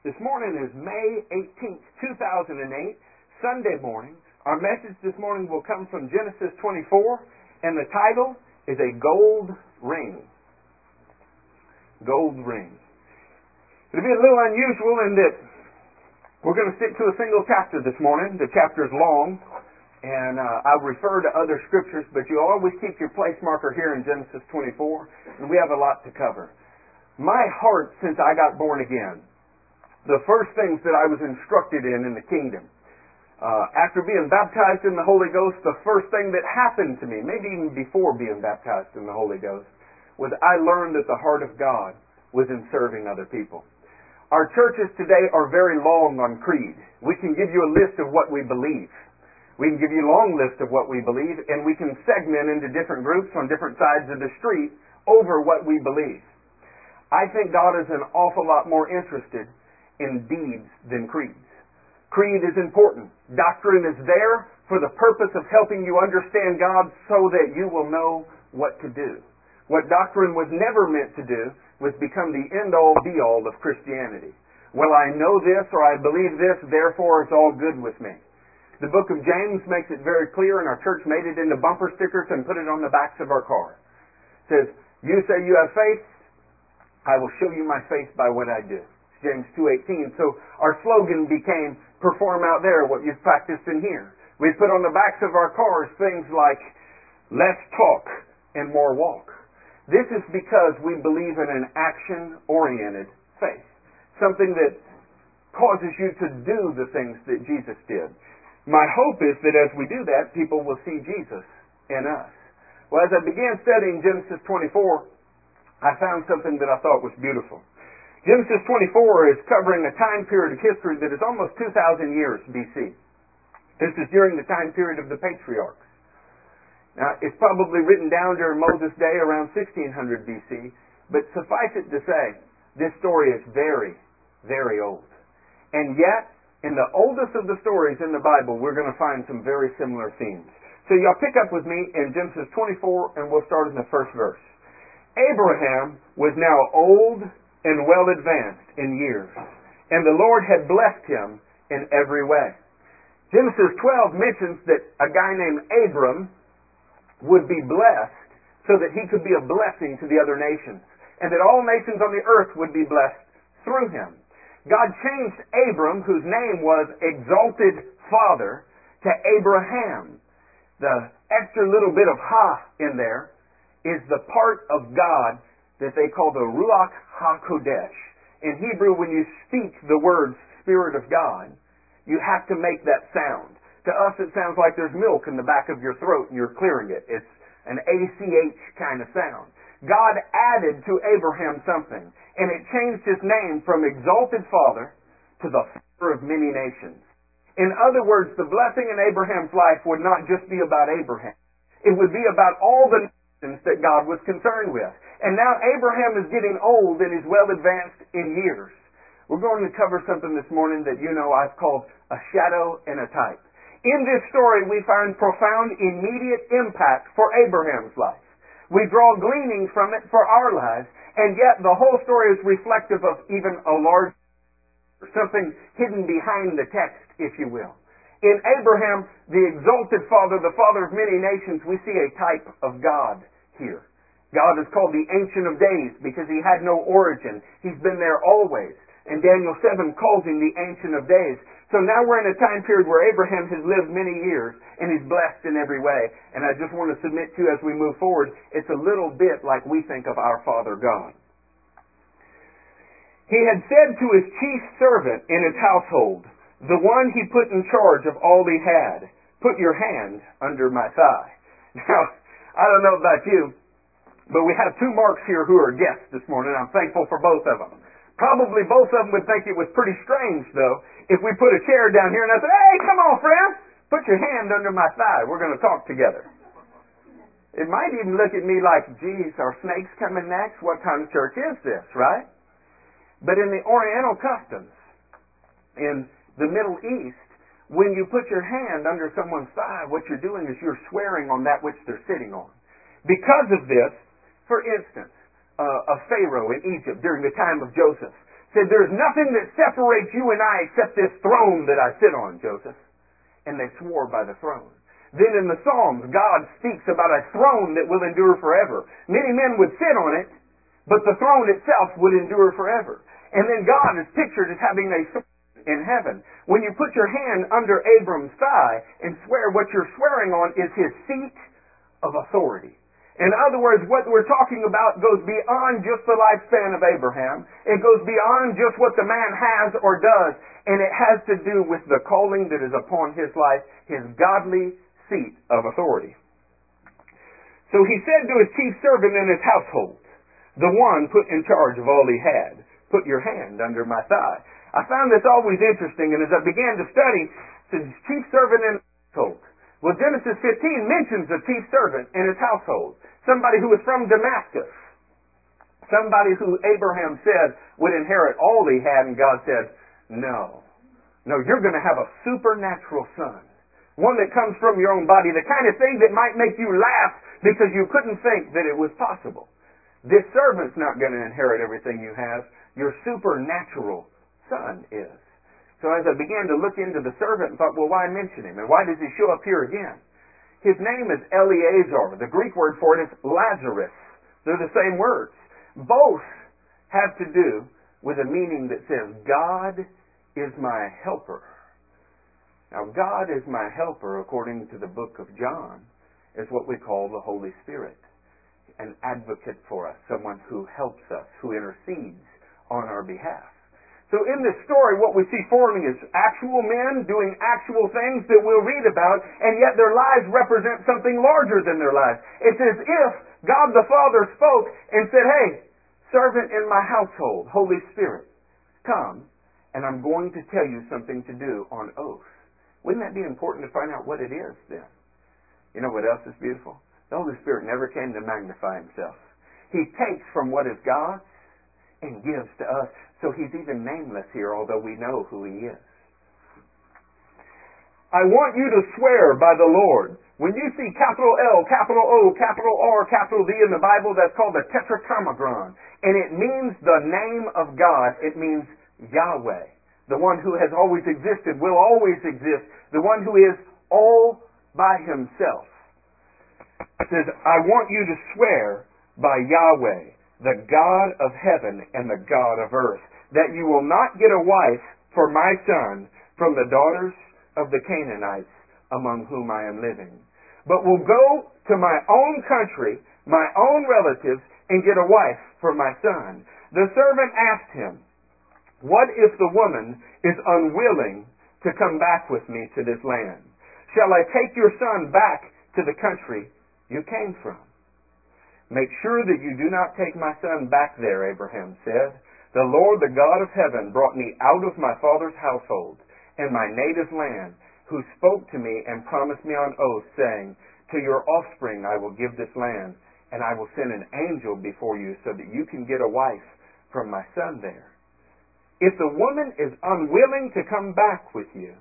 This morning is May 18th, 2008, Sunday morning. Our message this morning will come from Genesis 24, and the title is A Gold Ring. Gold Ring. It'll be a little unusual in that we're going to stick to a single chapter this morning. The chapter is long, and uh, I'll refer to other scriptures, but you always keep your place marker here in Genesis 24, and we have a lot to cover. My heart, since I got born again, the first things that I was instructed in in the kingdom, uh, after being baptized in the Holy Ghost, the first thing that happened to me, maybe even before being baptized in the Holy Ghost, was I learned that the heart of God was in serving other people. Our churches today are very long on creed. We can give you a list of what we believe. We can give you a long list of what we believe, and we can segment into different groups on different sides of the street over what we believe. I think God is an awful lot more interested in deeds than creeds. Creed is important. Doctrine is there for the purpose of helping you understand God so that you will know what to do. What doctrine was never meant to do was become the end all be all of Christianity. Well, I know this or I believe this, therefore it's all good with me. The book of James makes it very clear, and our church made it into bumper stickers and put it on the backs of our car. It says, You say you have faith, I will show you my faith by what I do. James 2.18. So our slogan became, perform out there what you've practiced in here. We put on the backs of our cars things like, less talk and more walk. This is because we believe in an action-oriented faith. Something that causes you to do the things that Jesus did. My hope is that as we do that, people will see Jesus in us. Well, as I began studying Genesis 24, I found something that I thought was beautiful. Genesis 24 is covering a time period of history that is almost 2,000 years BC. This is during the time period of the patriarchs. Now, it's probably written down during Moses' day around 1600 BC, but suffice it to say, this story is very, very old. And yet, in the oldest of the stories in the Bible, we're going to find some very similar themes. So y'all pick up with me in Genesis 24, and we'll start in the first verse. Abraham was now old and well advanced in years, and the Lord had blessed him in every way. Genesis 12 mentions that a guy named Abram would be blessed so that he could be a blessing to the other nations, and that all nations on the earth would be blessed through him. God changed Abram, whose name was Exalted Father, to Abraham. The extra little bit of ha in there is the part of God that they call the Ruach HaKodesh. In Hebrew, when you speak the word Spirit of God, you have to make that sound. To us, it sounds like there's milk in the back of your throat and you're clearing it. It's an ACH kind of sound. God added to Abraham something, and it changed his name from Exalted Father to the Father of many nations. In other words, the blessing in Abraham's life would not just be about Abraham. It would be about all the nations that God was concerned with. And now Abraham is getting old and is well advanced in years. We're going to cover something this morning that you know I've called a shadow and a type. In this story, we find profound immediate impact for Abraham's life. We draw gleaning from it for our lives, and yet the whole story is reflective of even a large, something hidden behind the text, if you will. In Abraham, the exalted father, the father of many nations, we see a type of God here. God is called the Ancient of Days because he had no origin. He's been there always. And Daniel 7 calls him the Ancient of Days. So now we're in a time period where Abraham has lived many years and he's blessed in every way. And I just want to submit to you as we move forward, it's a little bit like we think of our Father God. He had said to his chief servant in his household, the one he put in charge of all he had, put your hand under my thigh. Now, I don't know about you, but we have two marks here who are guests this morning. I'm thankful for both of them. Probably both of them would think it was pretty strange, though, if we put a chair down here and I said, hey, come on, friend, put your hand under my thigh. We're going to talk together. It might even look at me like, geez, are snakes coming next? What kind of church is this, right? But in the Oriental customs, in the Middle East, when you put your hand under someone's thigh, what you're doing is you're swearing on that which they're sitting on. Because of this, for instance, uh, of Pharaoh in Egypt during the time of Joseph. said, There's nothing that separates you and I except this throne that I sit on, Joseph. And they swore by the throne. Then in the Psalms, God speaks about a throne that will endure forever. Many men would sit on it, but the throne itself would endure forever. And then God is pictured as having a throne in heaven. When you put your hand under Abram's thigh and swear, what you're swearing on is his seat of authority. In other words, what we're talking about goes beyond just the lifespan of Abraham. It goes beyond just what the man has or does, and it has to do with the calling that is upon his life, his godly seat of authority. So he said to his chief servant in his household, the one put in charge of all he had, put your hand under my thigh. I found this always interesting, and as I began to study, his chief servant in his household. Well, Genesis 15 mentions a chief servant in his household somebody who was from Damascus, somebody who Abraham said would inherit all he had, and God said, No. No, you're going to have a supernatural son. One that comes from your own body, the kind of thing that might make you laugh because you couldn't think that it was possible. This servant's not going to inherit everything you have. Your supernatural son is. So as I began to look into the servant and thought, well, why mention him? And why does he show up here again? His name is Eleazar. The Greek word for it is Lazarus. They're the same words. Both have to do with a meaning that says, God is my helper. Now, God is my helper, according to the book of John, is what we call the Holy Spirit. An advocate for us, someone who helps us, who intercedes on our behalf. So in this story, what we see forming is actual men doing actual things that we'll read about, and yet their lives represent something larger than their lives. It's as if God the Father spoke and said, Hey, servant in my household, Holy Spirit, come, and I'm going to tell you something to do on oath. Wouldn't that be important to find out what it is then? You know what else is beautiful? The Holy Spirit never came to magnify himself. He takes from what is God and gives to us. So he's even nameless here, although we know who he is. I want you to swear by the Lord. When you see capital L, capital O, capital R, capital D in the Bible, that's called the tetragrammaton. And it means the name of God. It means Yahweh. The one who has always existed, will always exist. The one who is all by himself. It says, I want you to swear by Yahweh, the God of heaven and the God of earth that you will not get a wife for my son from the daughters of the Canaanites among whom I am living, but will go to my own country, my own relatives, and get a wife for my son. The servant asked him, What if the woman is unwilling to come back with me to this land? Shall I take your son back to the country you came from? Make sure that you do not take my son back there, Abraham said. The Lord, the God of heaven, brought me out of my father's household and my native land, who spoke to me and promised me on oath, saying, To your offspring I will give this land, and I will send an angel before you so that you can get a wife from my son there. If the woman is unwilling to come back with you,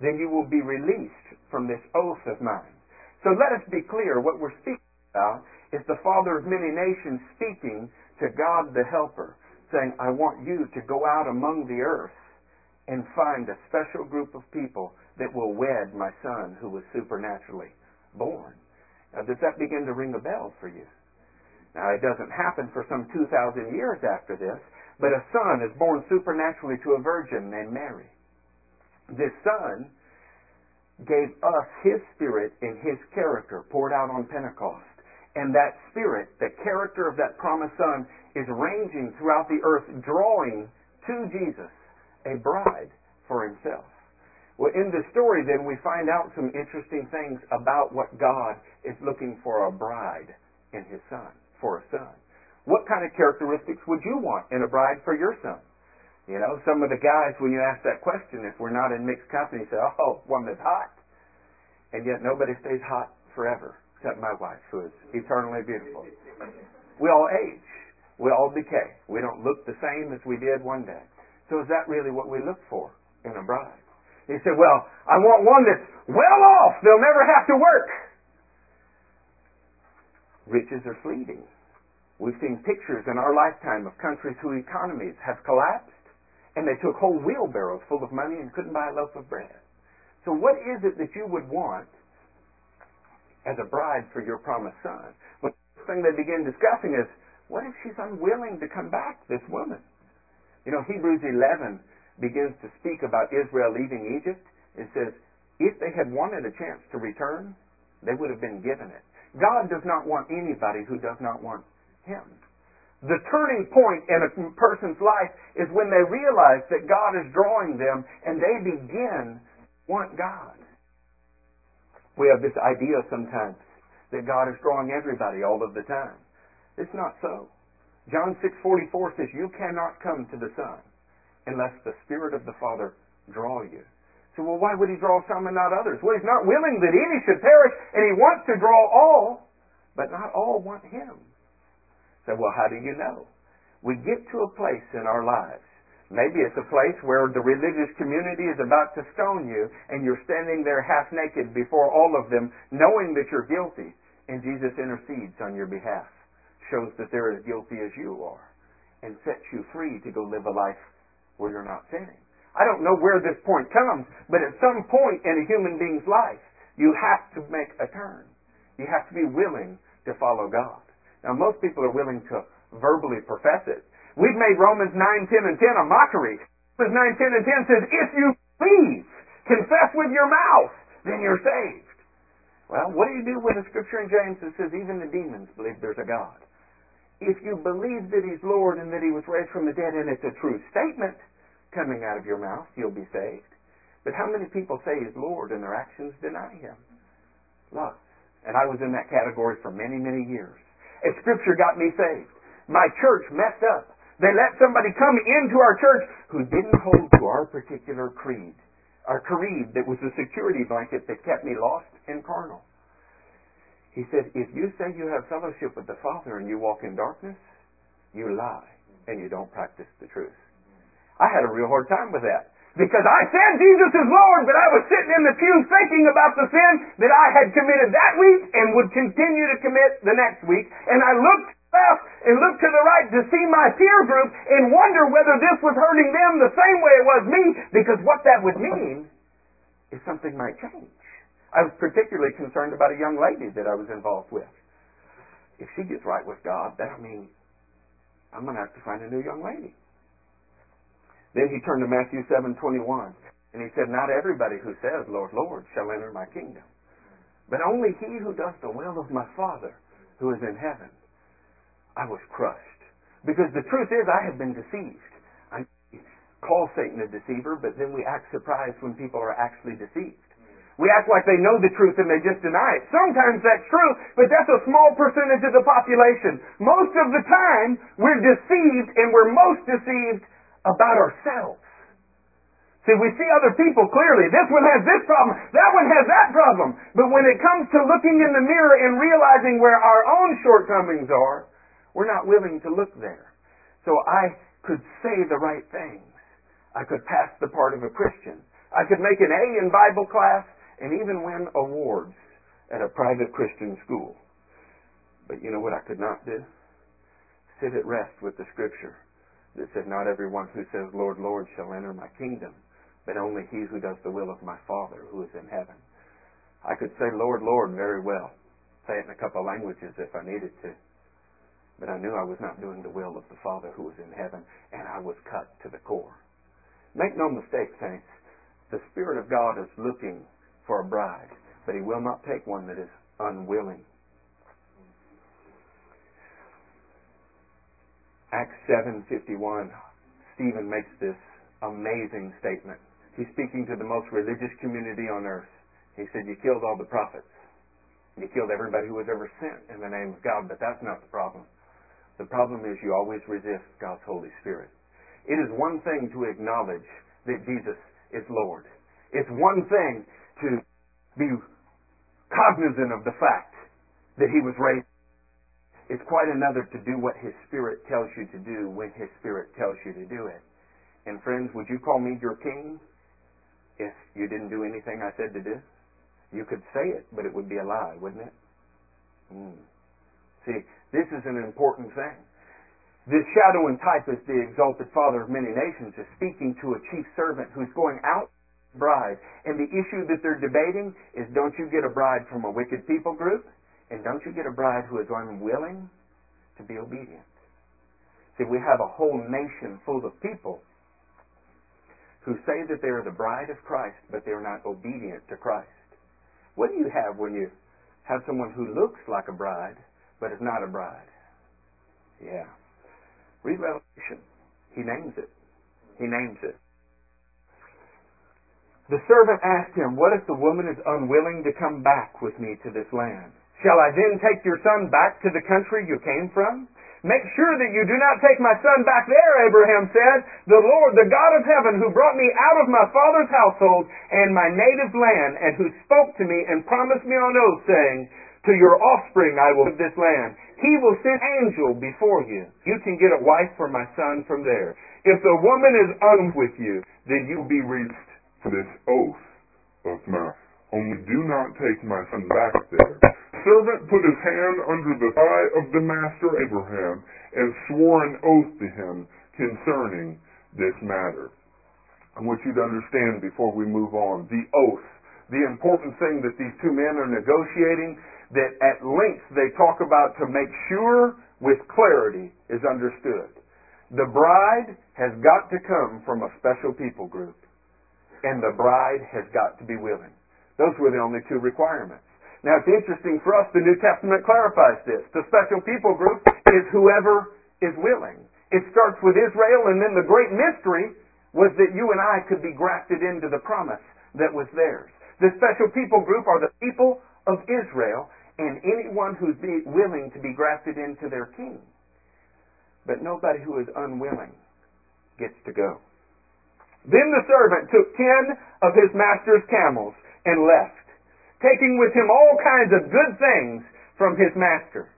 then you will be released from this oath of mine. So let us be clear. What we're speaking about is the Father of many nations speaking to God the Helper saying, I want you to go out among the earth and find a special group of people that will wed my son who was supernaturally born. Now, does that begin to ring a bell for you? Now, it doesn't happen for some 2,000 years after this, but a son is born supernaturally to a virgin named Mary. This son gave us his spirit and his character poured out on Pentecost. And that spirit, the character of that promised son, is ranging throughout the earth, drawing to Jesus a bride for himself. Well, in the story, then, we find out some interesting things about what God is looking for a bride in his son, for a son. What kind of characteristics would you want in a bride for your son? You know, some of the guys, when you ask that question, if we're not in mixed company, say, oh, one that's hot. And yet nobody stays hot forever, except my wife, who is eternally beautiful. We all age. We all decay. We don't look the same as we did one day. So is that really what we look for in a bride? He said, well, I want one that's well off. They'll never have to work. Riches are fleeting. We've seen pictures in our lifetime of countries whose economies have collapsed and they took whole wheelbarrows full of money and couldn't buy a loaf of bread. So what is it that you would want as a bride for your promised son? Well, the first thing they begin discussing is, what if she's unwilling to come back, this woman? You know, Hebrews 11 begins to speak about Israel leaving Egypt. It says, if they had wanted a chance to return, they would have been given it. God does not want anybody who does not want Him. The turning point in a person's life is when they realize that God is drawing them and they begin want God. We have this idea sometimes that God is drawing everybody all of the time. It's not so. John 6:44 says you cannot come to the Son unless the Spirit of the Father draw you. So well why would he draw some and not others? Well he's not willing that any should perish and he wants to draw all, but not all want him. So, well, how do you know? We get to a place in our lives. Maybe it's a place where the religious community is about to stone you and you're standing there half naked before all of them knowing that you're guilty and Jesus intercedes on your behalf, shows that they're as guilty as you are and sets you free to go live a life where you're not sinning. I don't know where this point comes, but at some point in a human being's life, you have to make a turn. You have to be willing to follow God. Now, most people are willing to verbally profess it. We've made Romans 9, 10, and 10 a mockery. Romans 9, 10, and 10 says, if you believe, confess with your mouth, then you're saved. Well, what do you do with a scripture in James that says even the demons believe there's a God? If you believe that He's Lord and that He was raised from the dead and it's a true statement coming out of your mouth, you'll be saved. But how many people say He's Lord and their actions deny Him? Lots. And I was in that category for many, many years. And Scripture got me saved. My church messed up. They let somebody come into our church who didn't hold to our particular creed. Our creed that was the security blanket that kept me lost and carnal. He said, if you say you have fellowship with the Father and you walk in darkness, you lie and you don't practice the truth. I had a real hard time with that. Because I said Jesus is Lord, but I was sitting in the pew thinking about the sin that I had committed that week and would continue to commit the next week. And I looked left and look to the right to see my peer group and wonder whether this was hurting them the same way it was me, because what that would mean is something might change. I was particularly concerned about a young lady that I was involved with. If she gets right with God, that means I'm going to have to find a new young lady. Then he turned to Matthew 7:21, and he said, "Not everybody who says, Lord, Lord, shall enter my kingdom, but only he who does the will of my Father who is in heaven." I was crushed because the truth is I have been deceived. I call Satan a deceiver, but then we act surprised when people are actually deceived. We act like they know the truth and they just deny it. Sometimes that's true, but that's a small percentage of the population. Most of the time, we're deceived and we're most deceived about ourselves. See, we see other people clearly. This one has this problem. That one has that problem. But when it comes to looking in the mirror and realizing where our own shortcomings are, we're not willing to look there. So I could say the right things. I could pass the part of a Christian. I could make an A in Bible class and even win awards at a private Christian school. But you know what I could not do? Sit at rest with the scripture that said, Not everyone who says, Lord, Lord, shall enter my kingdom, but only he who does the will of my Father who is in heaven. I could say, Lord, Lord, very well. Say it in a couple languages if I needed to. But I knew I was not doing the will of the Father who was in heaven, and I was cut to the core. Make no mistake, saints. The Spirit of God is looking for a bride, but He will not take one that is unwilling. Acts 7:51, Stephen makes this amazing statement. He's speaking to the most religious community on earth. He said, "You killed all the prophets. You killed everybody who was ever sent in the name of God, but that's not the problem. The problem is you always resist God's Holy Spirit. It is one thing to acknowledge that Jesus is Lord. It's one thing to be cognizant of the fact that he was raised it's quite another to do what His Spirit tells you to do when His Spirit tells you to do it. And friends, would you call me your king if you didn't do anything I said to do? You could say it, but it would be a lie, wouldn't it? Mm. See, this is an important thing. This shadow and type is the exalted Father of many nations is speaking to a chief servant who's going out bride. And the issue that they're debating is don't you get a bride from a wicked people group? And don't you get a bride who is unwilling to be obedient? See, we have a whole nation full of people who say that they are the bride of Christ, but they're not obedient to Christ. What do you have when you have someone who looks like a bride, but is not a bride? Yeah. Read Revelation. He names it. He names it. The servant asked him, What if the woman is unwilling to come back with me to this land? Shall I then take your son back to the country you came from? Make sure that you do not take my son back there, Abraham said. The Lord, the God of heaven, who brought me out of my father's household and my native land, and who spoke to me and promised me on oath, saying, To your offspring I will give this land. He will send an angel before you. You can get a wife for my son from there. If the woman is un with you, then you will be released for this oath of mine. Only do not take my son back there servant put his hand under the thigh of the master Abraham and swore an oath to him concerning this matter. I want you to understand before we move on the oath, the important thing that these two men are negotiating, that at length they talk about to make sure with clarity is understood. The bride has got to come from a special people group, and the bride has got to be willing. Those were the only two requirements. Now it's interesting for us, the New Testament clarifies this. The special people group is whoever is willing. It starts with Israel, and then the great mystery was that you and I could be grafted into the promise that was theirs. The special people group are the people of Israel, and anyone who's willing to be grafted into their king. But nobody who is unwilling gets to go. Then the servant took ten of his master's camels and left taking with him all kinds of good things from his master.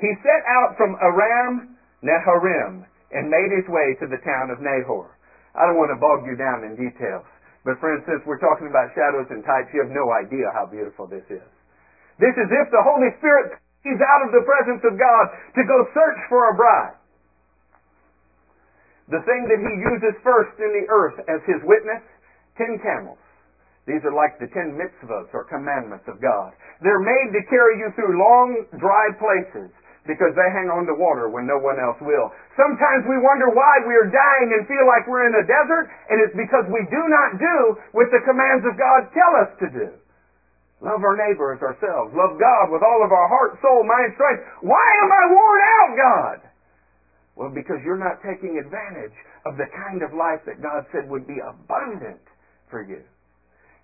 He set out from Aram Naharaim and made his way to the town of Nahor. I don't want to bog you down in details, but for instance, we're talking about shadows and types. You have no idea how beautiful this is. This is if the Holy Spirit is out of the presence of God to go search for a bride. The thing that he uses first in the earth as his witness, ten camels. These are like the ten mitzvahs or commandments of God. They're made to carry you through long, dry places because they hang on to water when no one else will. Sometimes we wonder why we are dying and feel like we're in a desert, and it's because we do not do what the commands of God tell us to do. Love our neighbor as ourselves. Love God with all of our heart, soul, mind, strength. Why am I worn out, God? Well, because you're not taking advantage of the kind of life that God said would be abundant for you.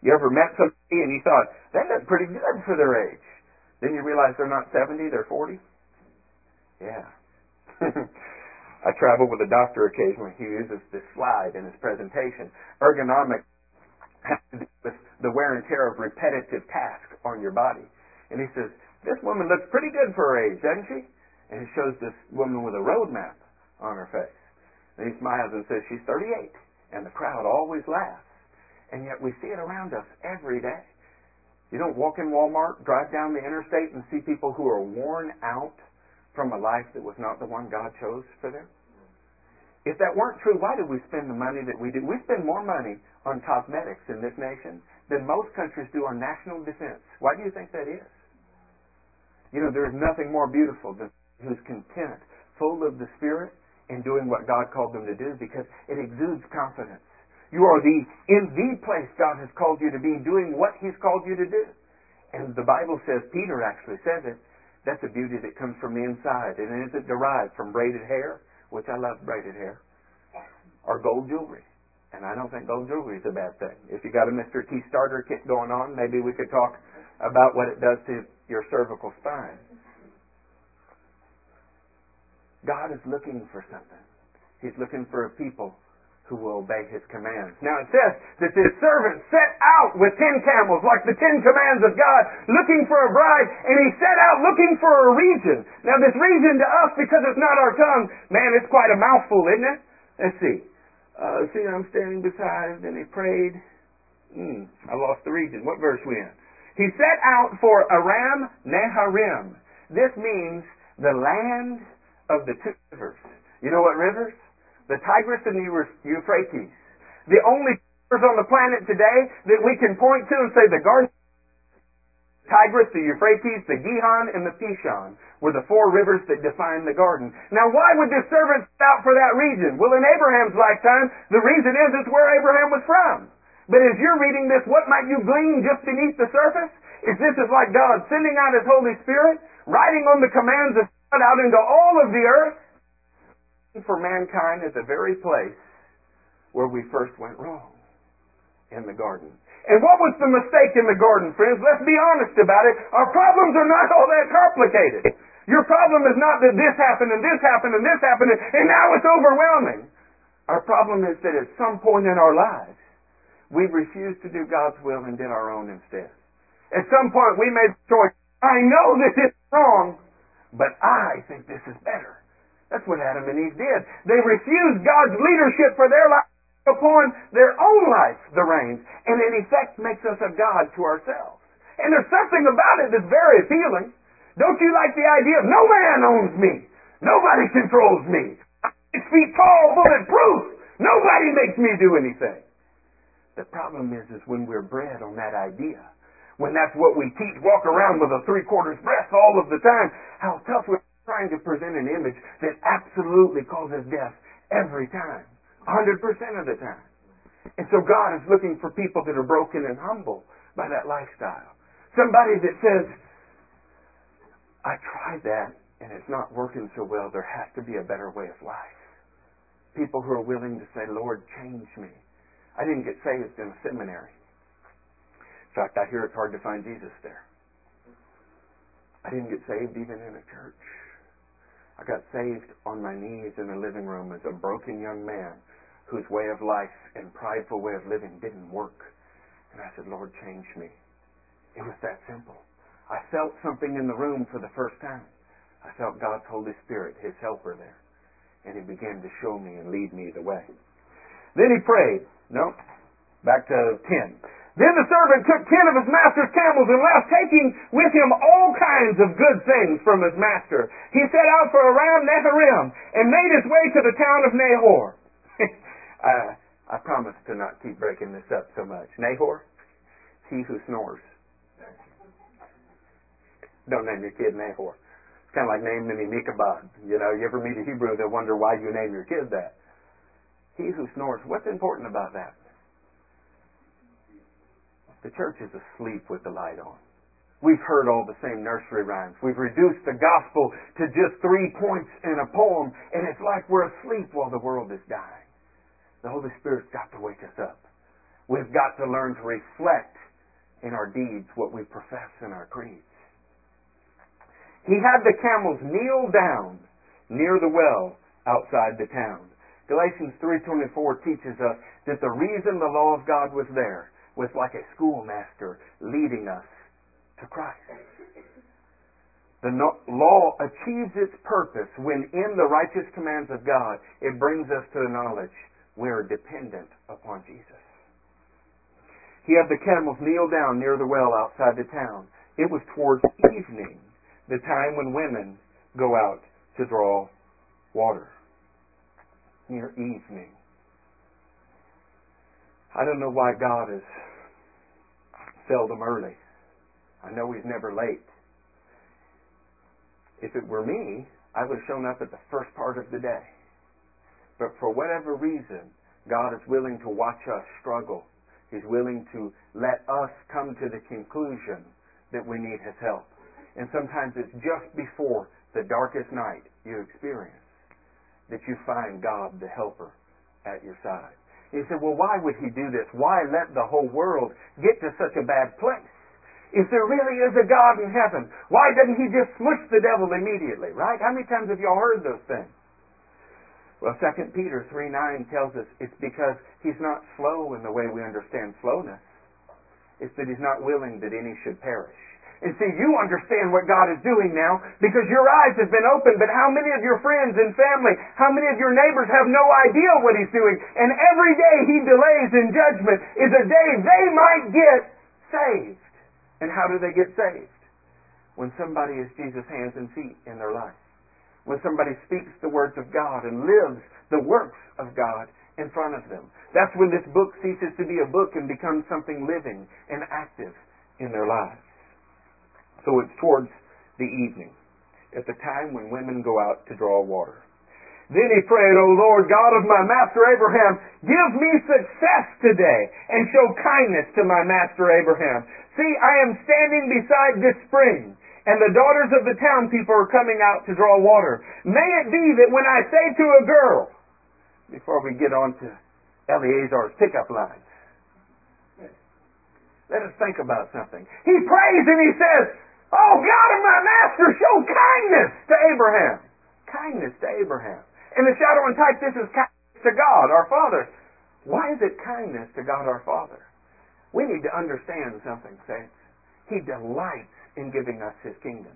You ever met somebody and you thought, they look pretty good for their age. Then you realize they're not 70, they're 40? Yeah. I travel with a doctor occasionally. He uses this slide in his presentation. Ergonomic has to do with the wear and tear of repetitive tasks on your body. And he says, this woman looks pretty good for her age, doesn't she? And he shows this woman with a road map on her face. And he smiles and says, she's 38. And the crowd always laughs and yet we see it around us every day. You don't walk in Walmart, drive down the interstate, and see people who are worn out from a life that was not the one God chose for them? If that weren't true, why do we spend the money that we do? We spend more money on cosmetics in this nation than most countries do on national defense. Why do you think that is? You know, there is nothing more beautiful than who's content, full of the Spirit, and doing what God called them to do because it exudes confidence. You are the in the place God has called you to be, doing what He's called you to do. And the Bible says, Peter actually says it, that's a beauty that comes from the inside. And is it derived from braided hair, which I love braided hair, or gold jewelry? And I don't think gold jewelry is a bad thing. If you got a Mr. T starter kit going on, maybe we could talk about what it does to your cervical spine. God is looking for something. He's looking for a people who will obey his commands. Now it says that this servant set out with ten camels, like the ten commands of God, looking for a bride, and he set out looking for a region. Now this region to us, because it's not our tongue, man, it's quite a mouthful, isn't it? Let's see. Uh, see, I'm standing beside, and he prayed. Hmm, I lost the region. What verse we in? He set out for Aram Naharaim. This means the land of the two rivers. You know what rivers? The Tigris and the Euphrates. The only rivers on the planet today that we can point to and say the garden Tigris, the Euphrates, the Gihon, and the Pishon were the four rivers that defined the garden. Now, why would this servant out for that region? Well, in Abraham's lifetime, the reason is it's where Abraham was from. But as you're reading this, what might you glean just beneath the surface? Is this is like God sending out His Holy Spirit, writing on the commands of God out into all of the earth for mankind at the very place where we first went wrong in the garden. And what was the mistake in the garden, friends? Let's be honest about it. Our problems are not all that complicated. Your problem is not that this happened and this happened and this happened and now it's overwhelming. Our problem is that at some point in our lives, we refused to do God's will and did our own instead. At some point we made the choice, I know this is wrong, but I think this is better. That's what Adam and Eve did. They refused God's leadership for their life upon their own life the reins, and in effect makes us a God to ourselves. And there's something about it that's very appealing. Don't you like the idea of no man owns me? Nobody controls me. Six feet tall, bulletproof. Nobody makes me do anything. The problem is, is when we're bred on that idea, when that's what we teach, walk around with a three quarters breath all of the time, how tough we're trying to present an image that absolutely causes death every time. 100% of the time. And so God is looking for people that are broken and humble by that lifestyle. Somebody that says, I tried that and it's not working so well. There has to be a better way of life. People who are willing to say, Lord, change me. I didn't get saved in a seminary. In fact, I hear it's hard to find Jesus there. I didn't get saved even in a church. I got saved on my knees in the living room as a broken young man whose way of life and prideful way of living didn't work. And I said, Lord, change me. It was that simple. I felt something in the room for the first time. I felt God's Holy Spirit, His helper there. And He began to show me and lead me the way. Then he prayed. No, back to 10. Then the servant took ten of his master's camels and left, taking with him all kinds of good things from his master. He set out for Aram Naharaim and made his way to the town of Nahor. I, I promise to not keep breaking this up so much. Nahor, he who snores. Don't name your kid Nahor. It's kind of like naming him Ichabod. You know, you ever meet a Hebrew, they wonder why you name your kid that. He who snores. What's important about that? The church is asleep with the light on. We've heard all the same nursery rhymes. We've reduced the gospel to just three points in a poem, and it's like we're asleep while the world is dying. The Holy Spirit's got to wake us up. We've got to learn to reflect in our deeds what we profess in our creeds. He had the camels kneel down near the well outside the town. Galatians 3.24 teaches us that the reason the law of God was there was like a schoolmaster leading us to Christ. The law achieves its purpose when in the righteous commands of God it brings us to the knowledge we're dependent upon Jesus. He had the camels kneel down near the well outside the town. It was towards evening, the time when women go out to draw water. Near evening. I don't know why God is seldom early. I know He's never late. If it were me, I would have shown up at the first part of the day. But for whatever reason, God is willing to watch us struggle. He's willing to let us come to the conclusion that we need His help. And sometimes it's just before the darkest night you experience that you find God the helper at your side. You say, well, why would He do this? Why let the whole world get to such a bad place? If there really is a God in heaven, why doesn't He just smush the devil immediately, right? How many times have y'all heard those things? Well, 2 Peter 3 9 tells us it's because he's not slow in the way we understand slowness. It's that he's not willing that any should perish. And see, you understand what God is doing now because your eyes have been opened, but how many of your friends and family, how many of your neighbors have no idea what he's doing? And every day he delays in judgment is a day they might get saved. And how do they get saved? When somebody is Jesus' hands and feet in their life when somebody speaks the words of God and lives the works of God in front of them. That's when this book ceases to be a book and becomes something living and active in their lives. So it's towards the evening, at the time when women go out to draw water. Then he prayed, O Lord God of my master Abraham, give me success today and show kindness to my master Abraham. See, I am standing beside this spring, and the daughters of the town people are coming out to draw water. May it be that when I say to a girl, before we get on to Eleazar's pickup lines, let us think about something. He prays and he says, Oh God of my master, show kindness to Abraham. Kindness to Abraham. In the shadow and type, this is kindness to God, our Father. Why is it kindness to God, our Father? We need to understand something, saints. He delights in giving us His kingdom.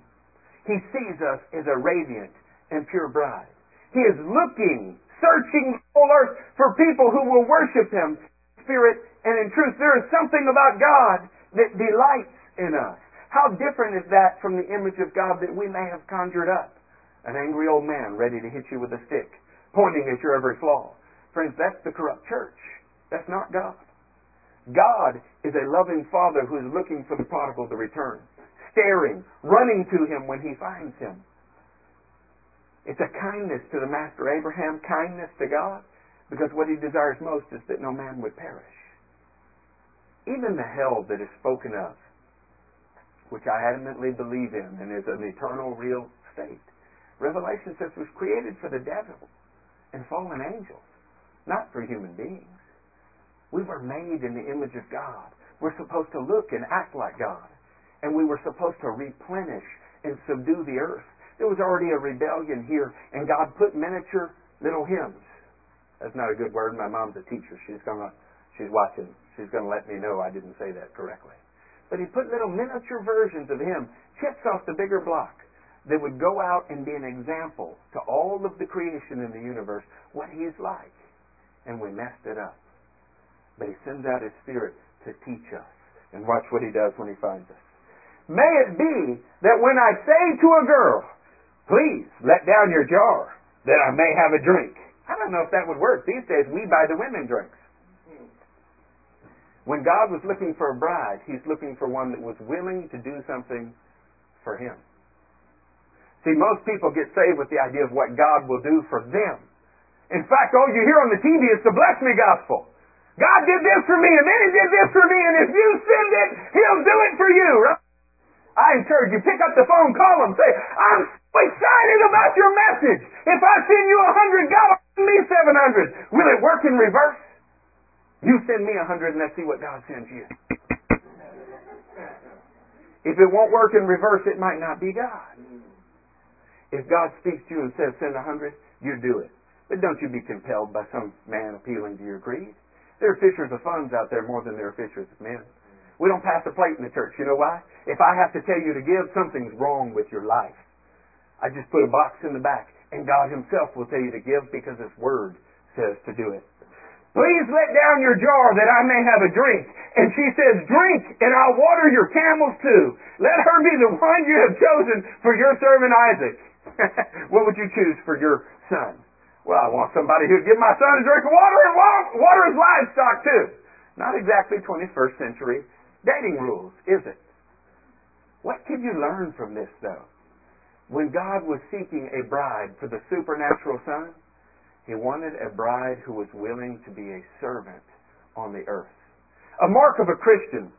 He sees us as a radiant and pure bride. He is looking, searching the whole earth for people who will worship Him spirit and in truth. There is something about God that delights in us. How different is that from the image of God that we may have conjured up? An angry old man ready to hit you with a stick, pointing at your every flaw. Friends, that's the corrupt church. That's not God. God is a loving father who is looking for the prodigal to return, staring, running to him when he finds him. It's a kindness to the master Abraham, kindness to God, because what he desires most is that no man would perish. Even the hell that is spoken of, which I adamantly believe in and is an eternal real state, Revelation says was created for the devil and fallen angels, not for human beings. We were made in the image of God. We're supposed to look and act like God. And we were supposed to replenish and subdue the earth. There was already a rebellion here, and God put miniature little hymns. That's not a good word. My mom's a teacher. She's gonna she's watching. She's gonna let me know I didn't say that correctly. But he put little miniature versions of him, chips off the bigger block that would go out and be an example to all of the creation in the universe what He's like. And we messed it up. But He sends out His Spirit to teach us. And watch what He does when He finds us. May it be that when I say to a girl, please let down your jar that I may have a drink. I don't know if that would work. These days we buy the women drinks. When God was looking for a bride, He's looking for one that was willing to do something for Him. See, most people get saved with the idea of what God will do for them. In fact, all you hear on the TV is the bless me gospel. God did this for me, and then He did this for me, and if you send it, He'll do it for you. Right? I encourage you, pick up the phone, call them, say, I'm excited about your message. If I send you a hundred, God will send me seven hundred. Will it work in reverse? You send me a hundred, and let's see what God sends you. If it won't work in reverse, it might not be God. If God speaks to you and says send a hundred, you do it. But don't you be compelled by some man appealing to your greed. There are fishers of funds out there more than there are fishers of men. We don't pass a plate in the church. You know why? If I have to tell you to give, something's wrong with your life. I just put a box in the back, and God Himself will tell you to give because His Word says to do it. Please let down your jar that I may have a drink. And she says, Drink, and I'll water your camels too. Let her be the one you have chosen for your servant Isaac. what would you choose for your son? Well, I want somebody who'd give my son a drink of water and water his livestock too. Not exactly 21st century dating rules, is it? What can you learn from this, though? When God was seeking a bride for the supernatural son, he wanted a bride who was willing to be a servant on the earth. A mark of a Christian.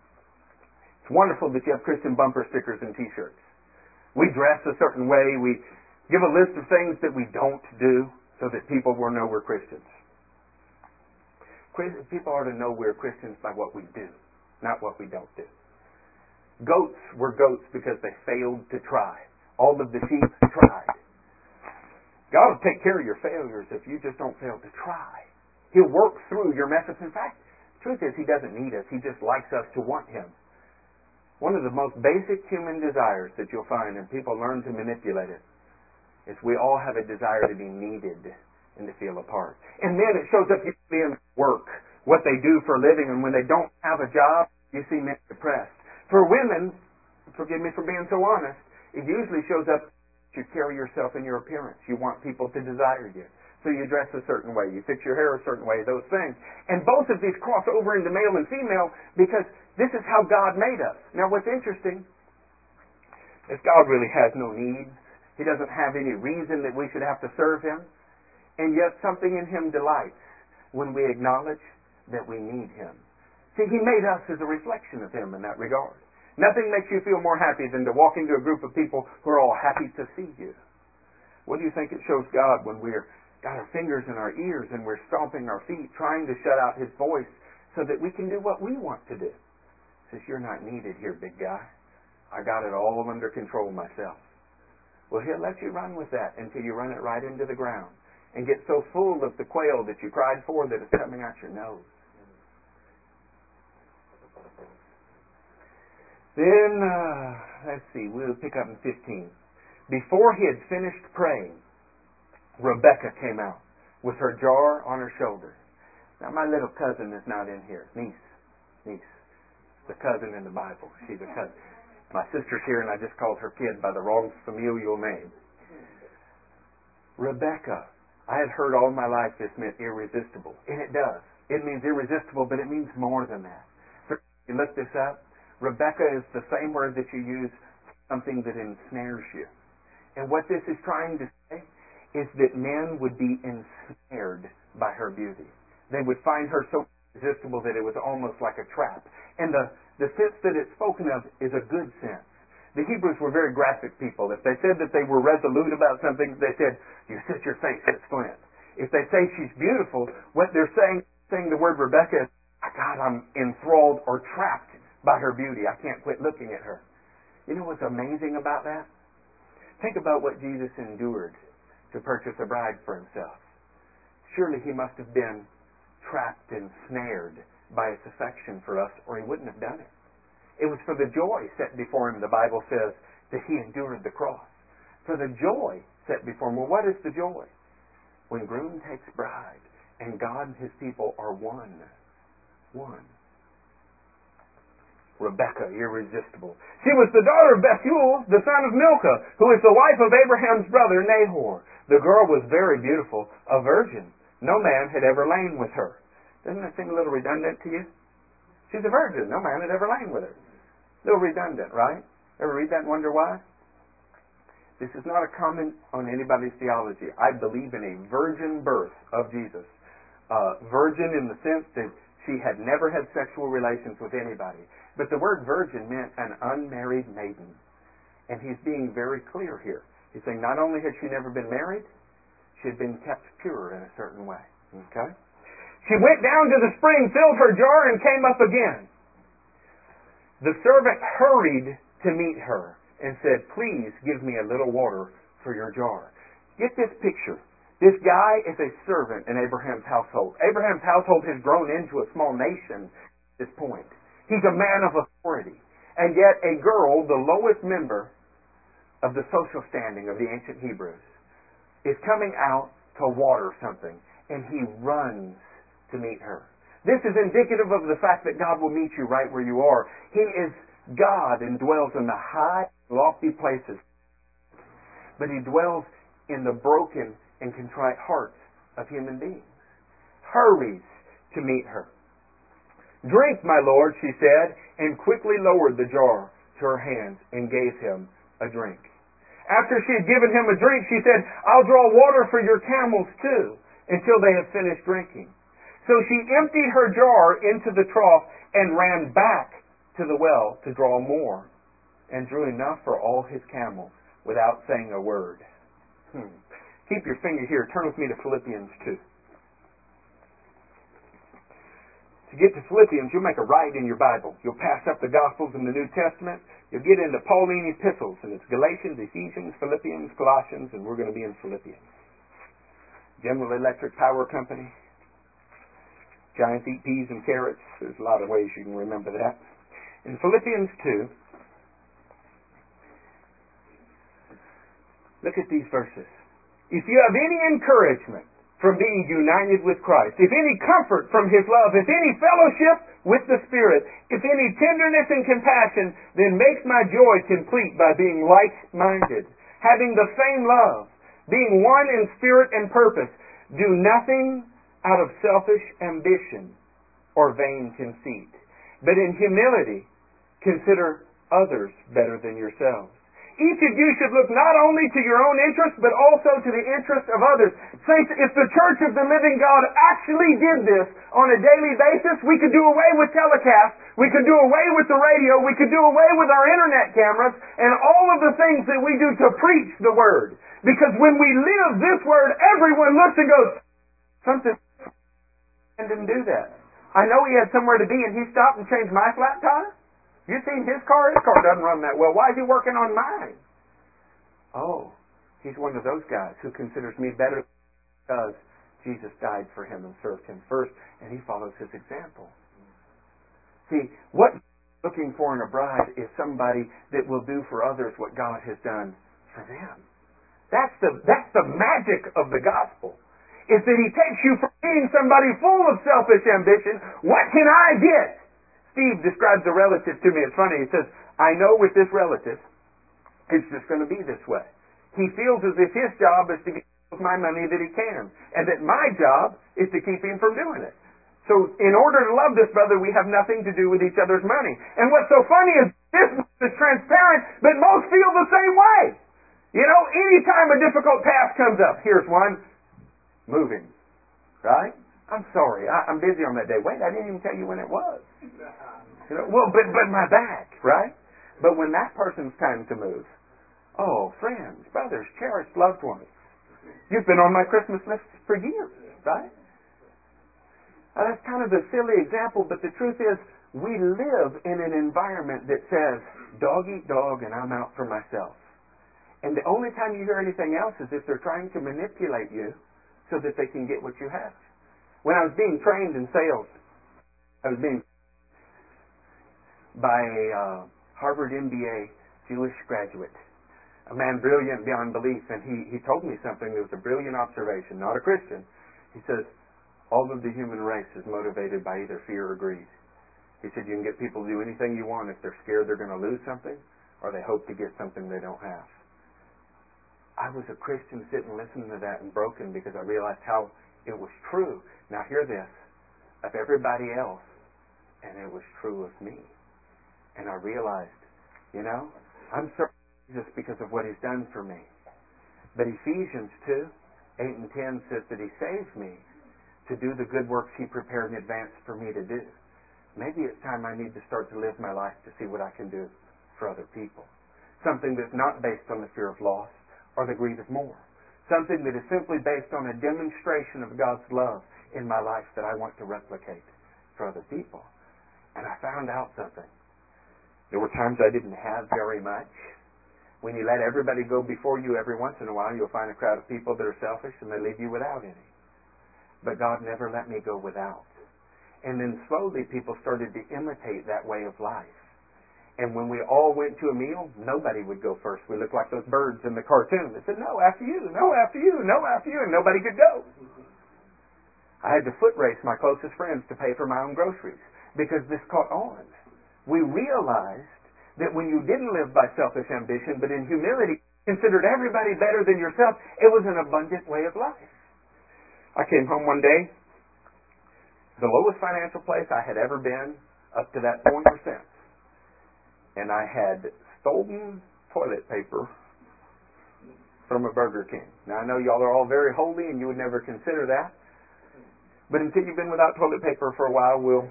It's wonderful that you have Christian bumper stickers and t-shirts. We dress a certain way. We give a list of things that we don't do so that people will know we're Christians. People are to know we're Christians by what we do, not what we don't do. Goats were goats because they failed to try. All of the sheep tried. God will take care of your failures if you just don't fail to try. He'll work through your messes. In fact, truth is He doesn't need us. He just likes us to want Him. One of the most basic human desires that you'll find, and people learn to manipulate it, is we all have a desire to be needed and to feel a part. And then it shows up in work, what they do for a living, and when they don't have a job, you see men depressed. For women, forgive me for being so honest, it usually shows up You carry yourself in your appearance. You want people to desire you. So you dress a certain way. You fix your hair a certain way, those things. And both of these cross over into male and female because this is how God made us. Now what's interesting is God really has no needs. He doesn't have any reason that we should have to serve Him. And yet something in Him delights when we acknowledge that we need Him. See, He made us as a reflection of Him in that regard. Nothing makes you feel more happy than to walk into a group of people who are all happy to see you. What do you think it shows God when we're got our fingers in our ears and we're stomping our feet trying to shut out His voice so that we can do what we want to do? Says, you're not needed here, big guy. I got it all under control myself. Well, He'll let you run with that until you run it right into the ground and get so full of the quail that you cried for that it's coming out your nose. Then, uh, let's see, we'll pick up in 15. Before he had finished praying, Rebecca came out with her jar on her shoulder. Now, my little cousin is not in here. Niece. Niece. The cousin in the Bible. She's a cousin. My sister's here, and I just called her kid by the wrong familial name. Rebecca. I had heard all my life this meant irresistible, and it does. It means irresistible, but it means more than that. So you look this up. Rebecca is the same word that you use for something that ensnares you. And what this is trying to say is that men would be ensnared by her beauty. They would find her so irresistible that it was almost like a trap. And the, the sense that it's spoken of is a good sense. The Hebrews were very graphic people. If they said that they were resolute about something, they said, You set your face at flint. If they say she's beautiful, what they're saying, saying the word Rebecca is, God, I'm enthralled or trapped by her beauty. I can't quit looking at her. You know what's amazing about that? Think about what Jesus endured to purchase a bride for himself. Surely he must have been trapped and snared by its affection for us, or he wouldn't have done it. It was for the joy set before him, the Bible says, that he endured the cross. For the joy set before him. Well, what is the joy? When groom takes bride, and God and his people are one. One. Rebecca, irresistible. She was the daughter of Bethuel, the son of Milcah, who is the wife of Abraham's brother Nahor. The girl was very beautiful, a virgin. No man had ever lain with her. Doesn't that seem a little redundant to you? She's a virgin. No man had ever lain with her. A little redundant, right? Ever read that and wonder why? This is not a comment on anybody's theology. I believe in a virgin birth of Jesus. Uh, virgin in the sense that she had never had sexual relations with anybody. But the word virgin meant an unmarried maiden. And he's being very clear here. He's saying not only had she never been married, she had been kept pure in a certain way. Okay? She went down to the spring, filled her jar, and came up again. The servant hurried to meet her and said, Please give me a little water for your jar. Get this picture. This guy is a servant in Abraham's household. Abraham's household has grown into a small nation at this point. He's a man of authority. And yet a girl, the lowest member of the social standing of the ancient Hebrews, is coming out to water something, and he runs to meet her. This is indicative of the fact that God will meet you right where you are. He is God and dwells in the high, lofty places. But he dwells in the broken and contrite hearts of human beings. Hurries to meet her. Drink, my lord, she said, and quickly lowered the jar to her hands and gave him a drink. After she had given him a drink, she said, I'll draw water for your camels too, until they have finished drinking. So she emptied her jar into the trough and ran back to the well to draw more, and drew enough for all his camels without saying a word. Hmm. Keep your finger here. Turn with me to Philippians 2. To get to Philippians, you'll make a right in your Bible. You'll pass up the Gospels and the New Testament. You'll get into Pauline epistles, and it's Galatians, Ephesians, Philippians, Colossians, and we're going to be in Philippians. General Electric Power Company. Giants eat peas and carrots. There's a lot of ways you can remember that. In Philippians 2, look at these verses. If you have any encouragement, from being united with Christ, if any comfort from His love, if any fellowship with the Spirit, if any tenderness and compassion, then make my joy complete by being like-minded, having the same love, being one in spirit and purpose. Do nothing out of selfish ambition or vain conceit, but in humility consider others better than yourselves. Each of you should look not only to your own interest, but also to the interest of others. Saints, if the Church of the Living God actually did this on a daily basis, we could do away with telecasts, we could do away with the radio, we could do away with our internet cameras, and all of the things that we do to preach the Word. Because when we live this Word, everyone looks and goes, something didn't do that. I know he had somewhere to be and he stopped and changed my flat tire. You seen his car? His car doesn't run that well. Why is he working on mine? Oh, he's one of those guys who considers me better because Jesus died for him and served him first, and he follows his example. See, what looking for in a bride is somebody that will do for others what God has done for them. That's the, that's the magic of the gospel. Is that he takes you from being somebody full of selfish ambition, what can I get? Steve describes a relative to me. It's funny. He says, I know with this relative, it's just going to be this way. He feels as if his job is to get my money that he can, and that my job is to keep him from doing it. So in order to love this brother, we have nothing to do with each other's money. And what's so funny is this is transparent, but most feel the same way. You know, anytime a difficult task comes up, here's one, moving. Right? I'm sorry, I, am busy on that day. Wait, I didn't even tell you when it was. You know, well, but but my back, right? But when that person's time to move, oh, friends, brothers, cherished loved ones, you've been on my Christmas list for years, right? Now, that's kind of a silly example, but the truth is, we live in an environment that says, dog eat dog and I'm out for myself. And the only time you hear anything else is if they're trying to manipulate you so that they can get what you have. When I was being trained in sales, I was being by a uh, Harvard MBA Jewish graduate, a man brilliant beyond belief, and he, he told me something that was a brilliant observation, not a Christian. He says, all of the human race is motivated by either fear or greed. He said, you can get people to do anything you want if they're scared they're going to lose something or they hope to get something they don't have. I was a Christian sitting listening to that and broken because I realized how it was true. Now hear this. Of everybody else, and it was true of me. And I realized, you know, I'm serving Jesus because of what he's done for me. But Ephesians 2, 8 and 10 says that he saved me to do the good works he prepared in advance for me to do. Maybe it's time I need to start to live my life to see what I can do for other people. Something that's not based on the fear of loss or the greed of more. Something that is simply based on a demonstration of God's love in my life that I want to replicate for other people. And I found out something. There were times I didn't have very much. When you let everybody go before you every once in a while, you'll find a crowd of people that are selfish and they leave you without any. But God never let me go without. And then slowly people started to imitate that way of life. And when we all went to a meal, nobody would go first. We looked like those birds in the cartoon that said, no, after you, no, after you, no, after you, and nobody could go. I had to foot race my closest friends to pay for my own groceries because this caught on. We realized that when you didn't live by selfish ambition, but in humility, considered everybody better than yourself, it was an abundant way of life. I came home one day, the lowest financial place I had ever been up to that point percent. And I had stolen toilet paper from a Burger King. Now I know y'all are all very holy and you would never consider that. But until you've been without toilet paper for a while, we'll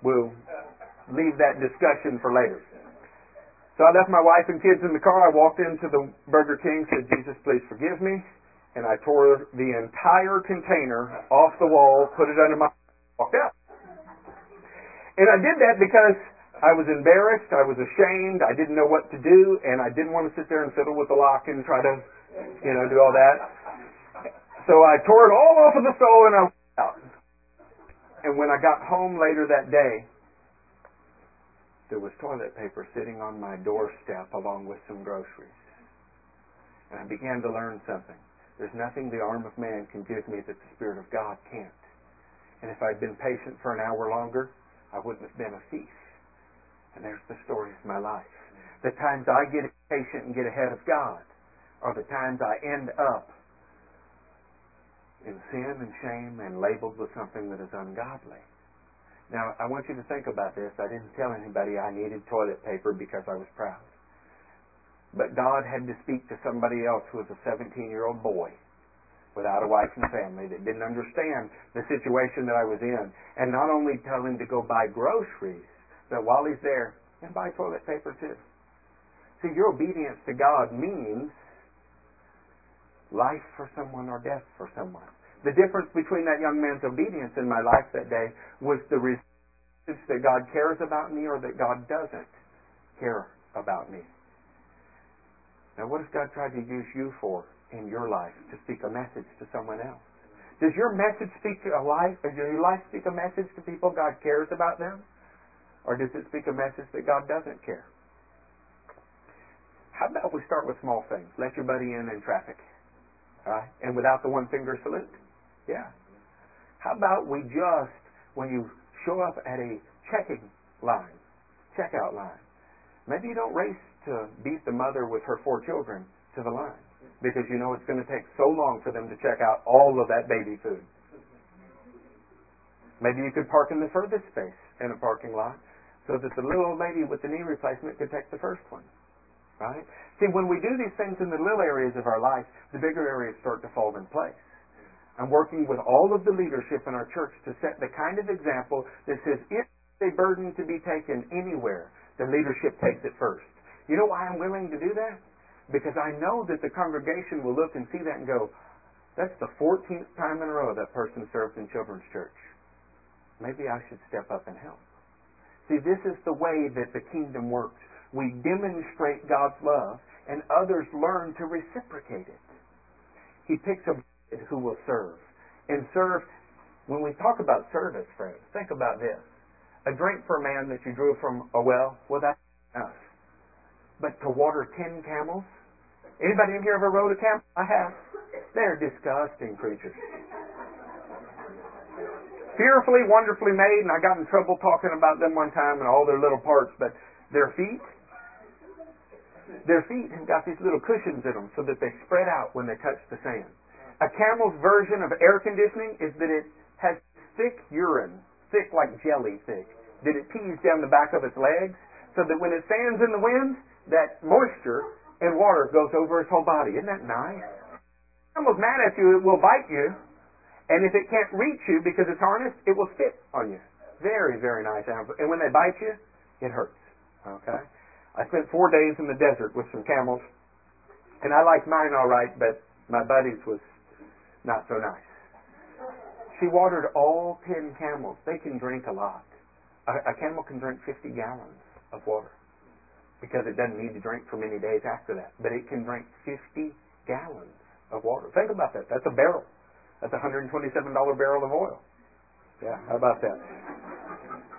we'll leave that discussion for later. So I left my wife and kids in the car. I walked into the Burger King, said, Jesus, please forgive me. And I tore the entire container off the wall, put it under my walked out. And I did that because I was embarrassed, I was ashamed, I didn't know what to do, and I didn't want to sit there and fiddle with the lock and try to, you know, do all that. So I tore it all off of the stove and I went out. and when I got home later that day, there was toilet paper sitting on my doorstep along with some groceries. And I began to learn something. There's nothing the arm of man can give me that the Spirit of God can't. And if I'd been patient for an hour longer, I wouldn't have been a thief. And there's the story of my life. The times I get impatient and get ahead of God, are the times I end up in sin and shame and labeled with something that is ungodly. Now, I want you to think about this. I didn't tell anybody I needed toilet paper because I was proud. But God had to speak to somebody else who was a 17 year old boy without a wife and family that didn't understand the situation that I was in. And not only tell him to go buy groceries, but while he's there, and buy toilet paper too. See, your obedience to God means life for someone or death for someone. The difference between that young man's obedience in my life that day was the resistance that God cares about me or that God doesn't care about me. Now, what has God tried to use you for in your life to speak a message to someone else? Does your message speak to a life? Does your life speak a message to people God cares about them? Or does it speak a message that God doesn't care? How about we start with small things? Let your buddy in in traffic. All right? And without the one finger salute? Yeah. How about we just, when you show up at a checking line, checkout line, maybe you don't race to beat the mother with her four children to the line because you know it's going to take so long for them to check out all of that baby food. Maybe you could park in the furthest space in a parking lot so that the little old lady with the knee replacement could take the first one. Right? See, when we do these things in the little areas of our life, the bigger areas start to fall in place. I'm working with all of the leadership in our church to set the kind of example that says if a burden to be taken anywhere, the leadership takes it first. You know why I'm willing to do that? Because I know that the congregation will look and see that and go, that's the 14th time in a row that person served in children's church. Maybe I should step up and help. See, this is the way that the kingdom works. We demonstrate God's love, and others learn to reciprocate it. He picks a who will serve. And serve, when we talk about service, friends, think about this. A drink for a man that you drew from a well, well, that's enough. But to water ten camels? Anybody in here ever rode a camel? I have. They're disgusting creatures. Fearfully, wonderfully made, and I got in trouble talking about them one time and all their little parts, but their feet, their feet have got these little cushions in them so that they spread out when they touch the sand. A camel's version of air conditioning is that it has thick urine, thick like jelly thick, that it pees down the back of its legs, so that when it stands in the wind, that moisture and water goes over its whole body. Isn't that nice? Camel's mad at you, it will bite you, and if it can't reach you because it's harnessed, it will spit on you. Very, very nice animal. And when they bite you, it hurts. Okay? I spent four days in the desert with some camels, and I liked mine all right, but my buddy's was not so nice. She watered all ten camels. They can drink a lot. A, a camel can drink 50 gallons of water because it doesn't need to drink for many days after that. But it can drink 50 gallons of water. Think about that. That's a barrel. That's a $127 barrel of oil. Yeah, how about that?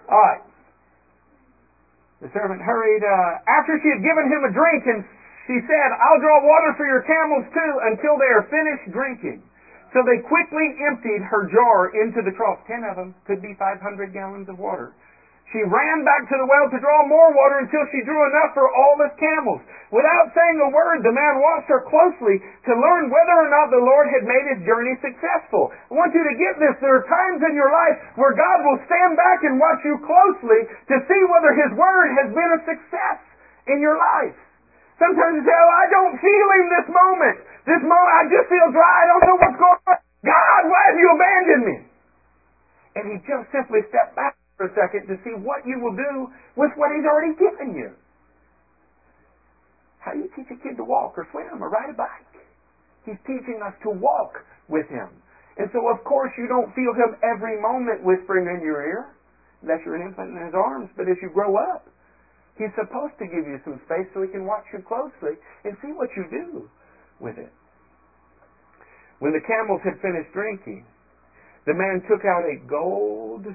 All right. The servant hurried. Uh, after she had given him a drink, and she said, I'll draw water for your camels too until they are finished drinking. So they quickly emptied her jar into the trough. Ten of them could be 500 gallons of water. She ran back to the well to draw more water until she drew enough for all his camels. Without saying a word, the man watched her closely to learn whether or not the Lord had made his journey successful. I want you to get this. There are times in your life where God will stand back and watch you closely to see whether his word has been a success in your life. Sometimes you say, oh, I don't feel him this moment. This moment, I just feel dry. I don't know what's going on. God, why have you abandoned me? And he just simply stepped back for a second to see what you will do with what he's already given you. How do you teach a kid to walk or swim or ride a bike? He's teaching us to walk with him. And so, of course, you don't feel him every moment whispering in your ear, unless you're an infant in his arms. But as you grow up, He's supposed to give you some space so he can watch you closely and see what you do with it. When the camels had finished drinking, the man took out a gold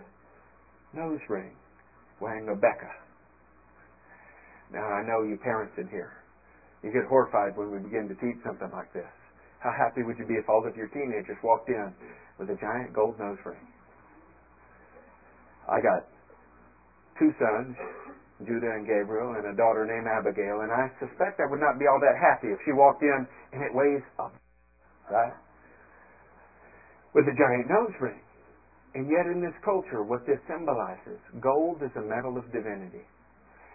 nose ring wearing a beka. Now, I know you parents in here. You get horrified when we begin to teach something like this. How happy would you be if all of your teenagers walked in with a giant gold nose ring? I got two sons Judah and Gabriel, and a daughter named Abigail, and I suspect I would not be all that happy if she walked in and it weighs right? With a giant nose ring. And yet in this culture, what this symbolizes, gold is a metal of divinity.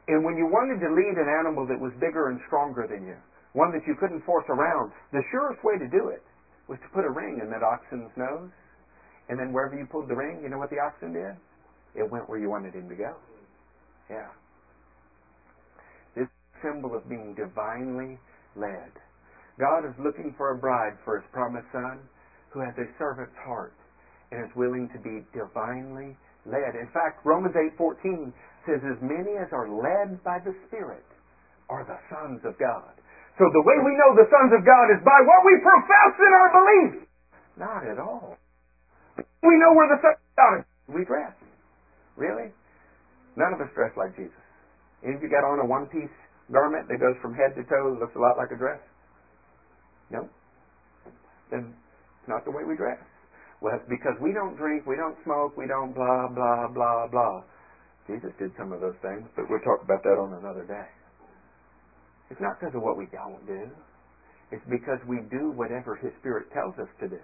And when you wanted to lead an animal that was bigger and stronger than you, one that you couldn't force around, the surest way to do it was to put a ring in that oxen's nose. And then wherever you pulled the ring, you know what the oxen did? It went where you wanted him to go. Yeah This symbol of being divinely led. God is looking for a bride for his promised son who has a servant's heart and is willing to be divinely led. In fact, Romans 8:14 says as many as are led by the Spirit are the sons of God. So the way we know the sons of God is by what we profess in our belief. Not at all. We know we're the sons of God. We dress. Really? None of us dress like Jesus. Any of you got on a one piece garment that goes from head to toe looks a lot like a dress? No? Then it's not the way we dress. Well, because we don't drink, we don't smoke, we don't blah, blah, blah, blah. Jesus did some of those things, but we'll talk about that on another day. It's not because of what we don't do. It's because we do whatever His Spirit tells us to do.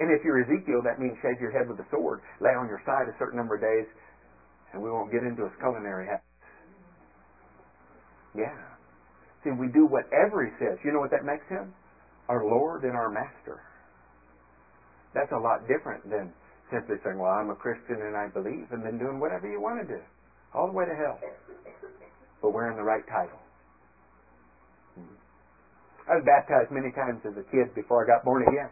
And if you're Ezekiel, that means shave your head with a sword, lay on your side a certain number of days, and we won't get into his culinary habits. Yeah. See, we do whatever He says. You know what that makes Him? Our Lord and our Master. That's a lot different than simply saying, well, I'm a Christian and I believe, and then doing whatever you want to do. All the way to hell. But wearing the right title. I was baptized many times as a kid before I got born again.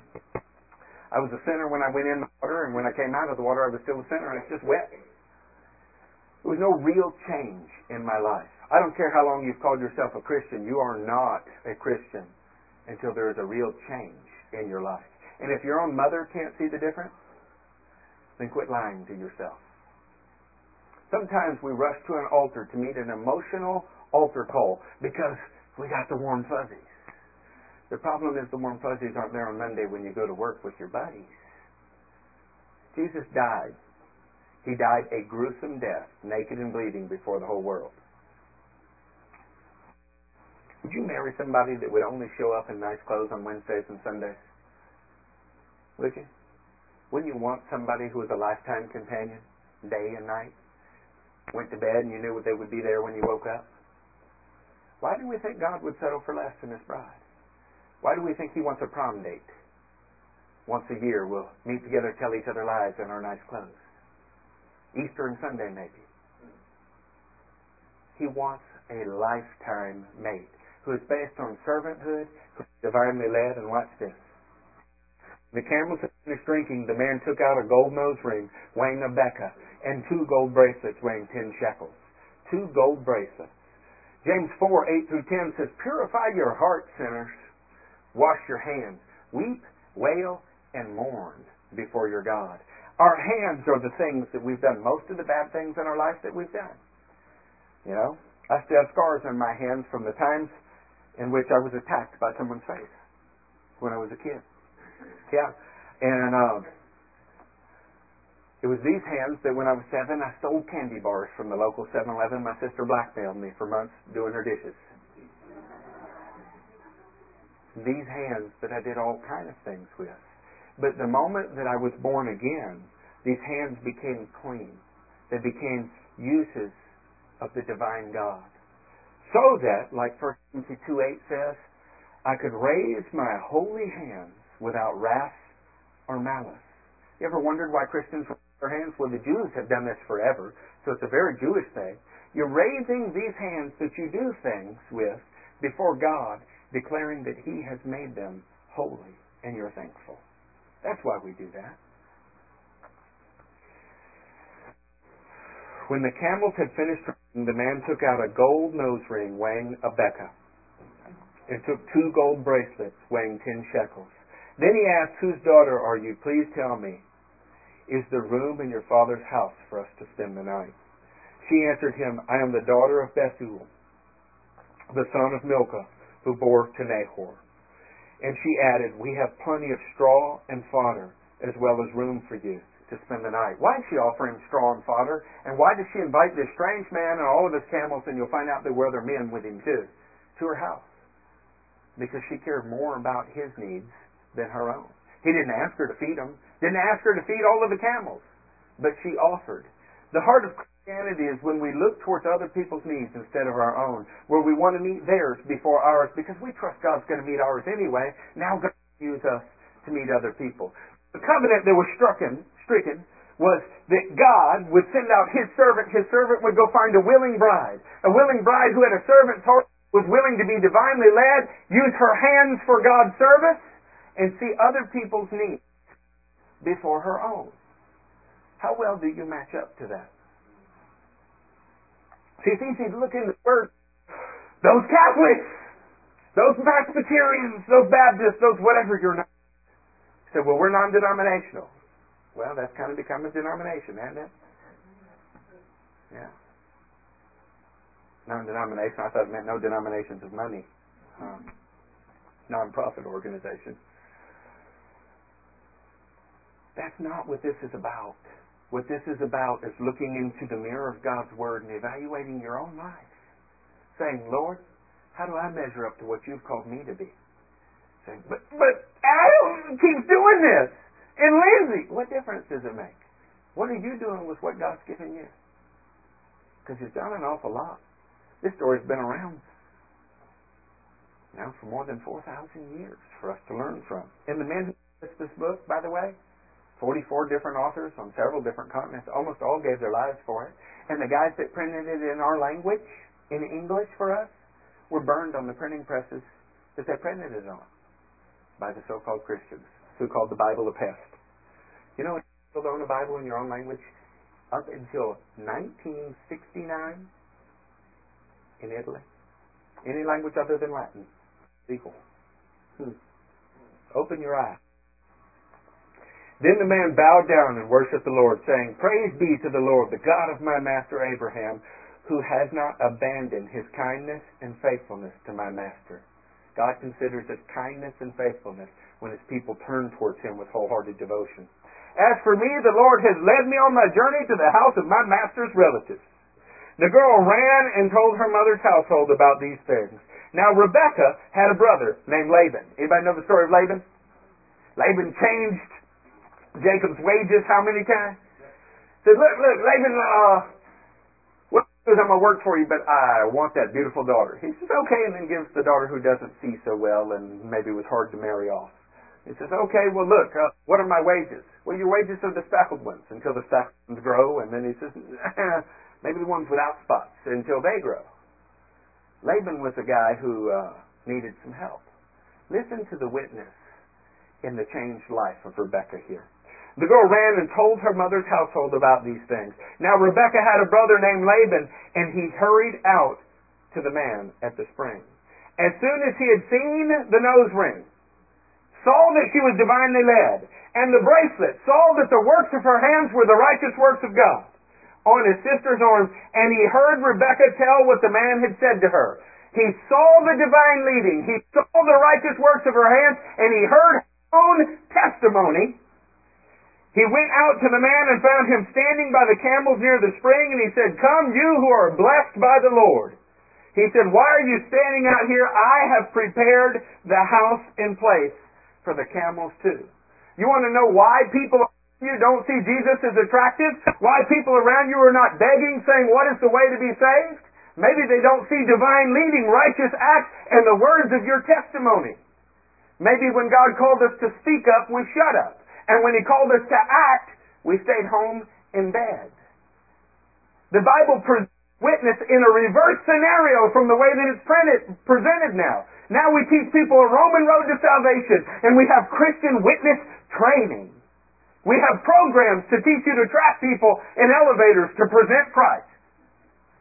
I was a sinner when I went in the water, and when I came out of the water, I was still a sinner, and it's just wet. There was no real change in my life. I don't care how long you've called yourself a Christian, you are not a Christian until there is a real change in your life. And if your own mother can't see the difference, then quit lying to yourself. Sometimes we rush to an altar to meet an emotional altar call because we got the warm fuzzies. The problem is the warm fuzzies aren't there on Monday when you go to work with your buddies. Jesus died. He died a gruesome death, naked and bleeding before the whole world. Would you marry somebody that would only show up in nice clothes on Wednesdays and Sundays? Would you? Wouldn't you want somebody who was a lifetime companion, day and night? Went to bed and you knew they would be there when you woke up? Why do we think God would settle for less than His bride? Why do we think He wants a prom date? Once a year we'll meet together, tell each other lies in our nice clothes. Easter and Sunday maybe. He wants a lifetime mate who is based on servanthood, who is divinely led, and watch this. The camels had finished drinking, the man took out a gold nose ring weighing a beka and two gold bracelets weighing ten shekels. Two gold bracelets. James 4, 8 through 10 says, Purify your heart, sinners. Wash your hands. Weep, wail, and mourn before your God. Our hands are the things that we've done. Most of the bad things in our life that we've done. You know, I still have scars on my hands from the times in which I was attacked by someone's face when I was a kid. Yeah. And um, it was these hands that when I was seven, I stole candy bars from the local 7 Eleven. My sister blackmailed me for months doing her dishes. These hands that I did all kind of things with. But the moment that I was born again, these hands became clean. They became uses of the divine God so that, like 1 Timothy 2.8 says, I could raise my holy hands without wrath or malice. You ever wondered why Christians raise their hands? Well, the Jews have done this forever, so it's a very Jewish thing. You're raising these hands that you do things with before God, declaring that He has made them holy, and you're thankful. That's why we do that. When the camels had finished the man took out a gold nose ring weighing a beka, and took two gold bracelets weighing ten shekels. Then he asked, Whose daughter are you? Please tell me. Is the room in your father's house for us to spend the night? She answered him, I am the daughter of Bethuel, the son of Milcah, who bore to Nahor. And she added, We have plenty of straw and fodder, as well as room for you. to spend the night? Why is she offering straw and fodder? And why does she invite this strange man and all of his camels, and you'll find out there were other men with him too, to her house? Because she cared more about his needs than her own. He didn't ask her to feed them, didn't ask her to feed all of the camels, but she offered. The heart of Christianity is when we look towards other people's needs instead of our own, where we want to meet theirs before ours because we trust God's going to meet ours anyway. Now God use us to meet other people. The covenant that was stricken, stricken was that God would send out His servant. His servant would go find a willing bride. A willing bride who had a servant's heart, was willing to be divinely led, use her hands for God's service, and see other people's needs before her own. How well do you match up to that? See, it's easy to look in the Word. Those Catholics, those Presbyterians, those Baptists, those whatever you're not. Said, well, we're non-denominational. Well, that's kind of become a denomination, hasn't it? Yeah. Non-denominational. I thought it meant no denominations of money. Um, non-profit organization. That's not what this is about. What this is about is looking into the mirror of God's Word and evaluating your own life. Saying, Lord, how do I measure up to what you've called me to be? Saying, but, but Adam keeps doing this. And Lindsay, what difference does it make? What are you doing with what God's given you? Because He's done an awful lot. This story's been around now for more than 4,000 years for us to learn from. And the men who this book, by the way, 44 different authors on several different continents, almost all gave their lives for it. And the guys that printed it in our language, in English for us, were burned on the printing presses that they printed it on by the so-called Christians who called the Bible a pest. You know, you still own a Bible in your own language up until 1969 in Italy. Any language other than Latin, equal. Hmm. Open your eyes. Then the man bowed down and worshipped the Lord, saying, Praise be to the Lord, the God of my master Abraham, who has not abandoned his kindness and faithfulness to my master. God considers it kindness and faithfulness when his people turn towards him with wholehearted devotion. As for me, the Lord has led me on my journey to the house of my master's relatives. The girl ran and told her mother's household about these things. Now Rebecca had a brother named Laban. Anybody know the story of Laban? Laban changed Jacob's wages how many times? Said, look, look, Laban, uh, what is I'm going to work for you, but I want that beautiful daughter. He says, okay, and then gives the daughter who doesn't see so well and maybe was hard to marry off. He says, okay, well, look, uh, what are my wages? Well, your wages are the speckled ones until the speckled ones grow, and then he says, maybe the ones without spots until they grow. Laban was a guy who uh, needed some help. Listen to the witness in the changed life of Rebecca here. The girl ran and told her mother's household about these things. Now Rebekah had a brother named Laban, and he hurried out to the man at the spring. As soon as he had seen the nose ring, saw that she was divinely led, and the bracelet, saw that the works of her hands were the righteous works of God, on his sister's arms, and he heard Rebekah tell what the man had said to her. He saw the divine leading, he saw the righteous works of her hands, and he heard her own testimony he went out to the man and found him standing by the camels near the spring, and he said, Come, you who are blessed by the Lord. He said, Why are you standing out here? I have prepared the house in place for the camels too. You want to know why people you don't see Jesus as attractive? Why people around you are not begging, saying, What is the way to be saved? Maybe they don't see divine leading, righteous acts, and the words of your testimony. Maybe when God called us to speak up, we shut up. And when He called us to act, we stayed home in bed. The Bible presents witness in a reverse scenario from the way that it's printed, presented now. Now we teach people a Roman road to salvation, and we have Christian witness training. We have programs to teach you to trap people in elevators to present Christ.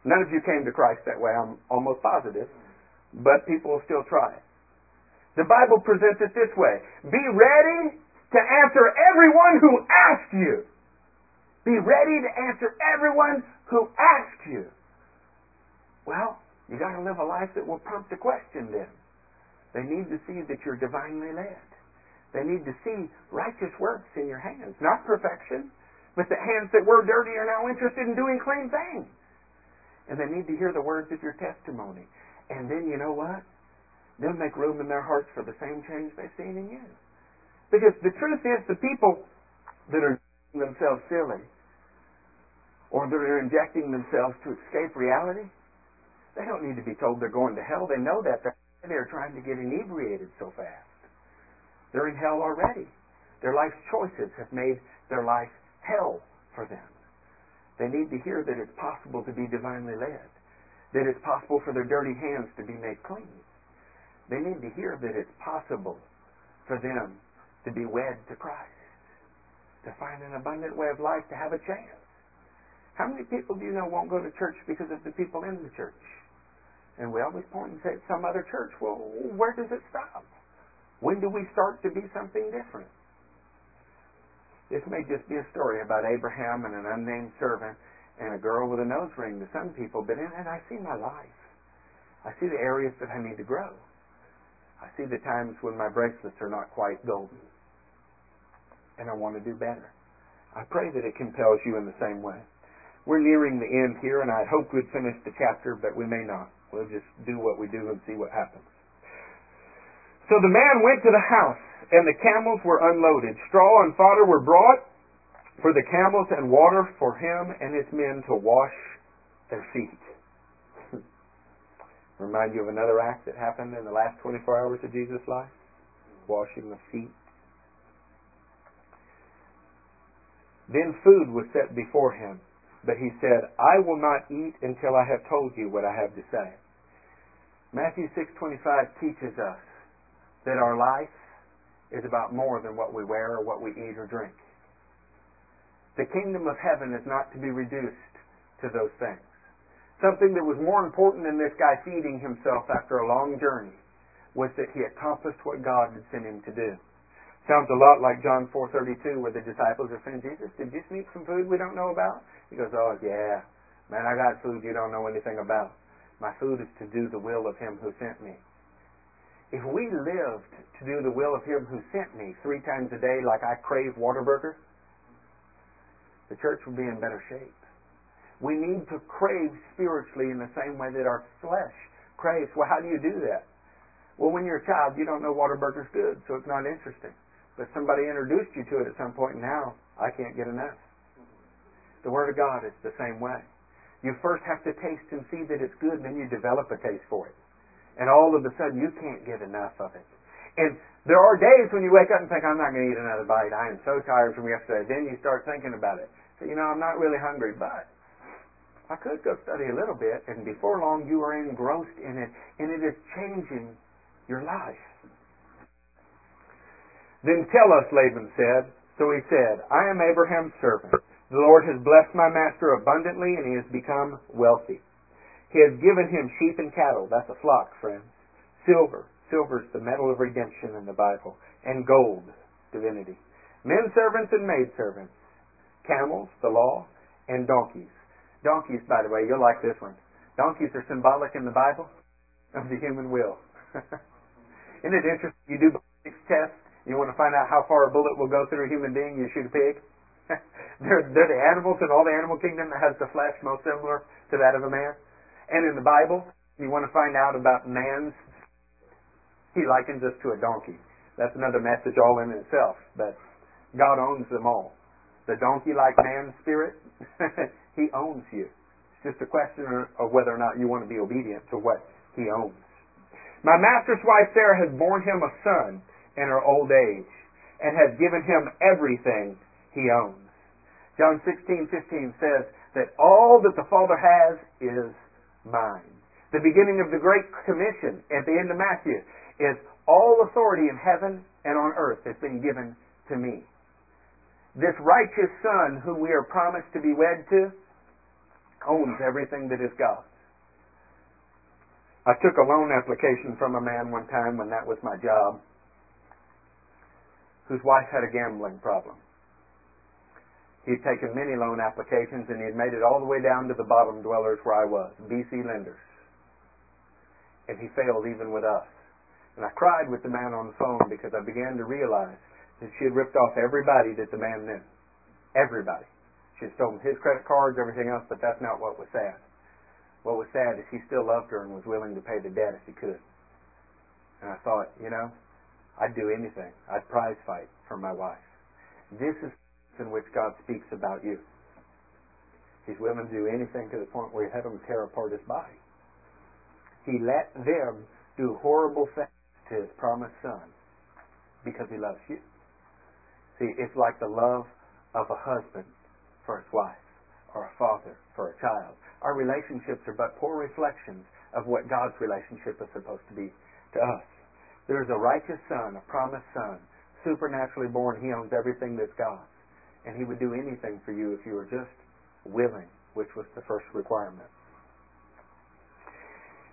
None of you came to Christ that way, I'm almost positive, but people will still try it. The Bible presents it this way Be ready to answer everyone who asks you. Be ready to answer everyone who asks you. Well, you got to live a life that will prompt a question then. They need to see that you're divinely led. They need to see righteous works in your hands, not perfection, But the hands that were dirty are now interested in doing clean things. And they need to hear the words of your testimony. And then you know what? They'll make room in their hearts for the same change they've seen in you. Because the truth is, the people that are themselves silly or that are injecting themselves to escape reality, they don't need to be told they're going to hell. They know that. They're trying to get inebriated so fast. They're in hell already. Their life's choices have made their life hell for them. They need to hear that it's possible to be divinely led, that it's possible for their dirty hands to be made clean. They need to hear that it's possible for them to be wed to Christ, to find an abundant way of life, to have a chance. How many people do you know won't go to church because of the people in the church? And we always point and say it's some other church. Well, where does it stop? When do we start to be something different? This may just be a story about Abraham and an unnamed servant and a girl with a nose ring to some people, but in it I see my life. I see the areas that I need to grow. I see the times when my bracelets are not quite golden. And I want to do better. I pray that it compels you in the same way. We're nearing the end here, and I hope we'd finish the chapter, but we may not. We'll just do what we do and see what happens. So the man went to the house, and the camels were unloaded. Straw and fodder were brought for the camels, and water for him and his men to wash their feet. Remind you of another act that happened in the last 24 hours of Jesus' life? Washing the feet. Then food was set before him. But he said, I will not eat until I have told you what I have to say. Matthew 6:25 teaches us that our life is about more than what we wear or what we eat or drink. The kingdom of heaven is not to be reduced to those things. Something that was more important than this guy feeding himself after a long journey was that he accomplished what God had sent him to do. Sounds a lot like John 4:32 where the disciples are saying, "Jesus, did you sneak some food we don't know about?" He goes, Oh, yeah. Man, I got food you don't know anything about. My food is to do the will of Him who sent me. If we lived to do the will of Him who sent me three times a day like I crave Whataburger, the church would be in better shape. We need to crave spiritually in the same way that our flesh craves. Well, how do you do that? Well, when you're a child, you don't know Whataburger's good, so it's not interesting. But somebody introduced you to it at some point, and now I can't get enough. The Word of God is the same way. You first have to taste and see that it's good, and then you develop a taste for it. And all of a sudden, you can't get enough of it. And there are days when you wake up and think, I'm not going to eat another bite. I am so tired from yesterday. Then you start thinking about it. So, you know, I'm not really hungry, but I could go study a little bit, and before long, you are engrossed in it, and it is changing your life. Then tell us, Laban said. So he said, I am Abraham's servant. The Lord has blessed my master abundantly, and he has become wealthy. He has given him sheep and cattle. That's a flock, friends. Silver. Silver is the metal of redemption in the Bible. And gold, divinity. Men servants and maid servants. Camels, the law, and donkeys. Donkeys, by the way, you'll like this one. Donkeys are symbolic in the Bible of the human will. Isn't it interesting? You do ballistics tests. You want to find out how far a bullet will go through a human being. You shoot a pig. they're, they're the animals in all the animal kingdom that has the flesh most similar to that of a man. And in the Bible, you want to find out about man's, he likens us to a donkey. That's another message all in itself. But God owns them all. The donkey like man's spirit, he owns you. It's just a question of whether or not you want to be obedient to what he owns. My master's wife Sarah has borne him a son in her old age and has given him everything he owns. John 16:15 says that all that the Father has is mine. The beginning of the Great Commission at the end of Matthew is all authority in heaven and on earth has been given to me. This righteous Son, who we are promised to be wed to, owns everything that is God's. I took a loan application from a man one time when that was my job, whose wife had a gambling problem. He'd taken many loan applications and he had made it all the way down to the bottom dwellers where I was, BC lenders. And he failed even with us. And I cried with the man on the phone because I began to realize that she had ripped off everybody that the man knew. Everybody. She had stolen his credit cards, everything else, but that's not what was sad. What was sad is he still loved her and was willing to pay the debt if he could. And I thought, you know, I'd do anything. I'd prize fight for my wife. This is in which God speaks about you. He's willing to do anything to the point where he had them tear apart his body. He let them do horrible things to his promised son because he loves you. See, it's like the love of a husband for his wife or a father for a child. Our relationships are but poor reflections of what God's relationship is supposed to be to us. There's a righteous son, a promised son, supernaturally born. He owns everything that's God's. And he would do anything for you if you were just willing, which was the first requirement.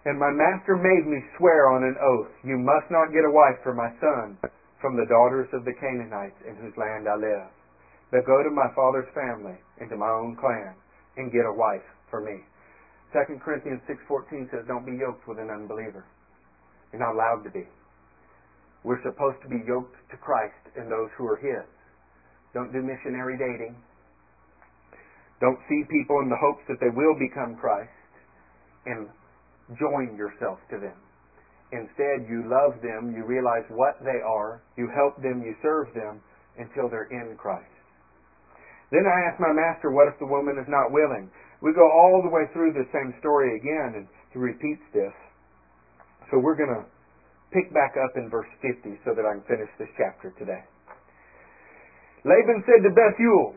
And my master made me swear on an oath, You must not get a wife for my son from the daughters of the Canaanites in whose land I live, but go to my father's family and to my own clan and get a wife for me. 2 Corinthians 6.14 says, Don't be yoked with an unbeliever. You're not allowed to be. We're supposed to be yoked to Christ and those who are His. Don't do missionary dating. Don't see people in the hopes that they will become Christ and join yourself to them. Instead, you love them, you realize what they are, you help them, you serve them until they're in Christ. Then I asked my master, what if the woman is not willing? We go all the way through the same story again, and he repeats this. So we're going to pick back up in verse 50 so that I can finish this chapter today. Laban said to Bethuel,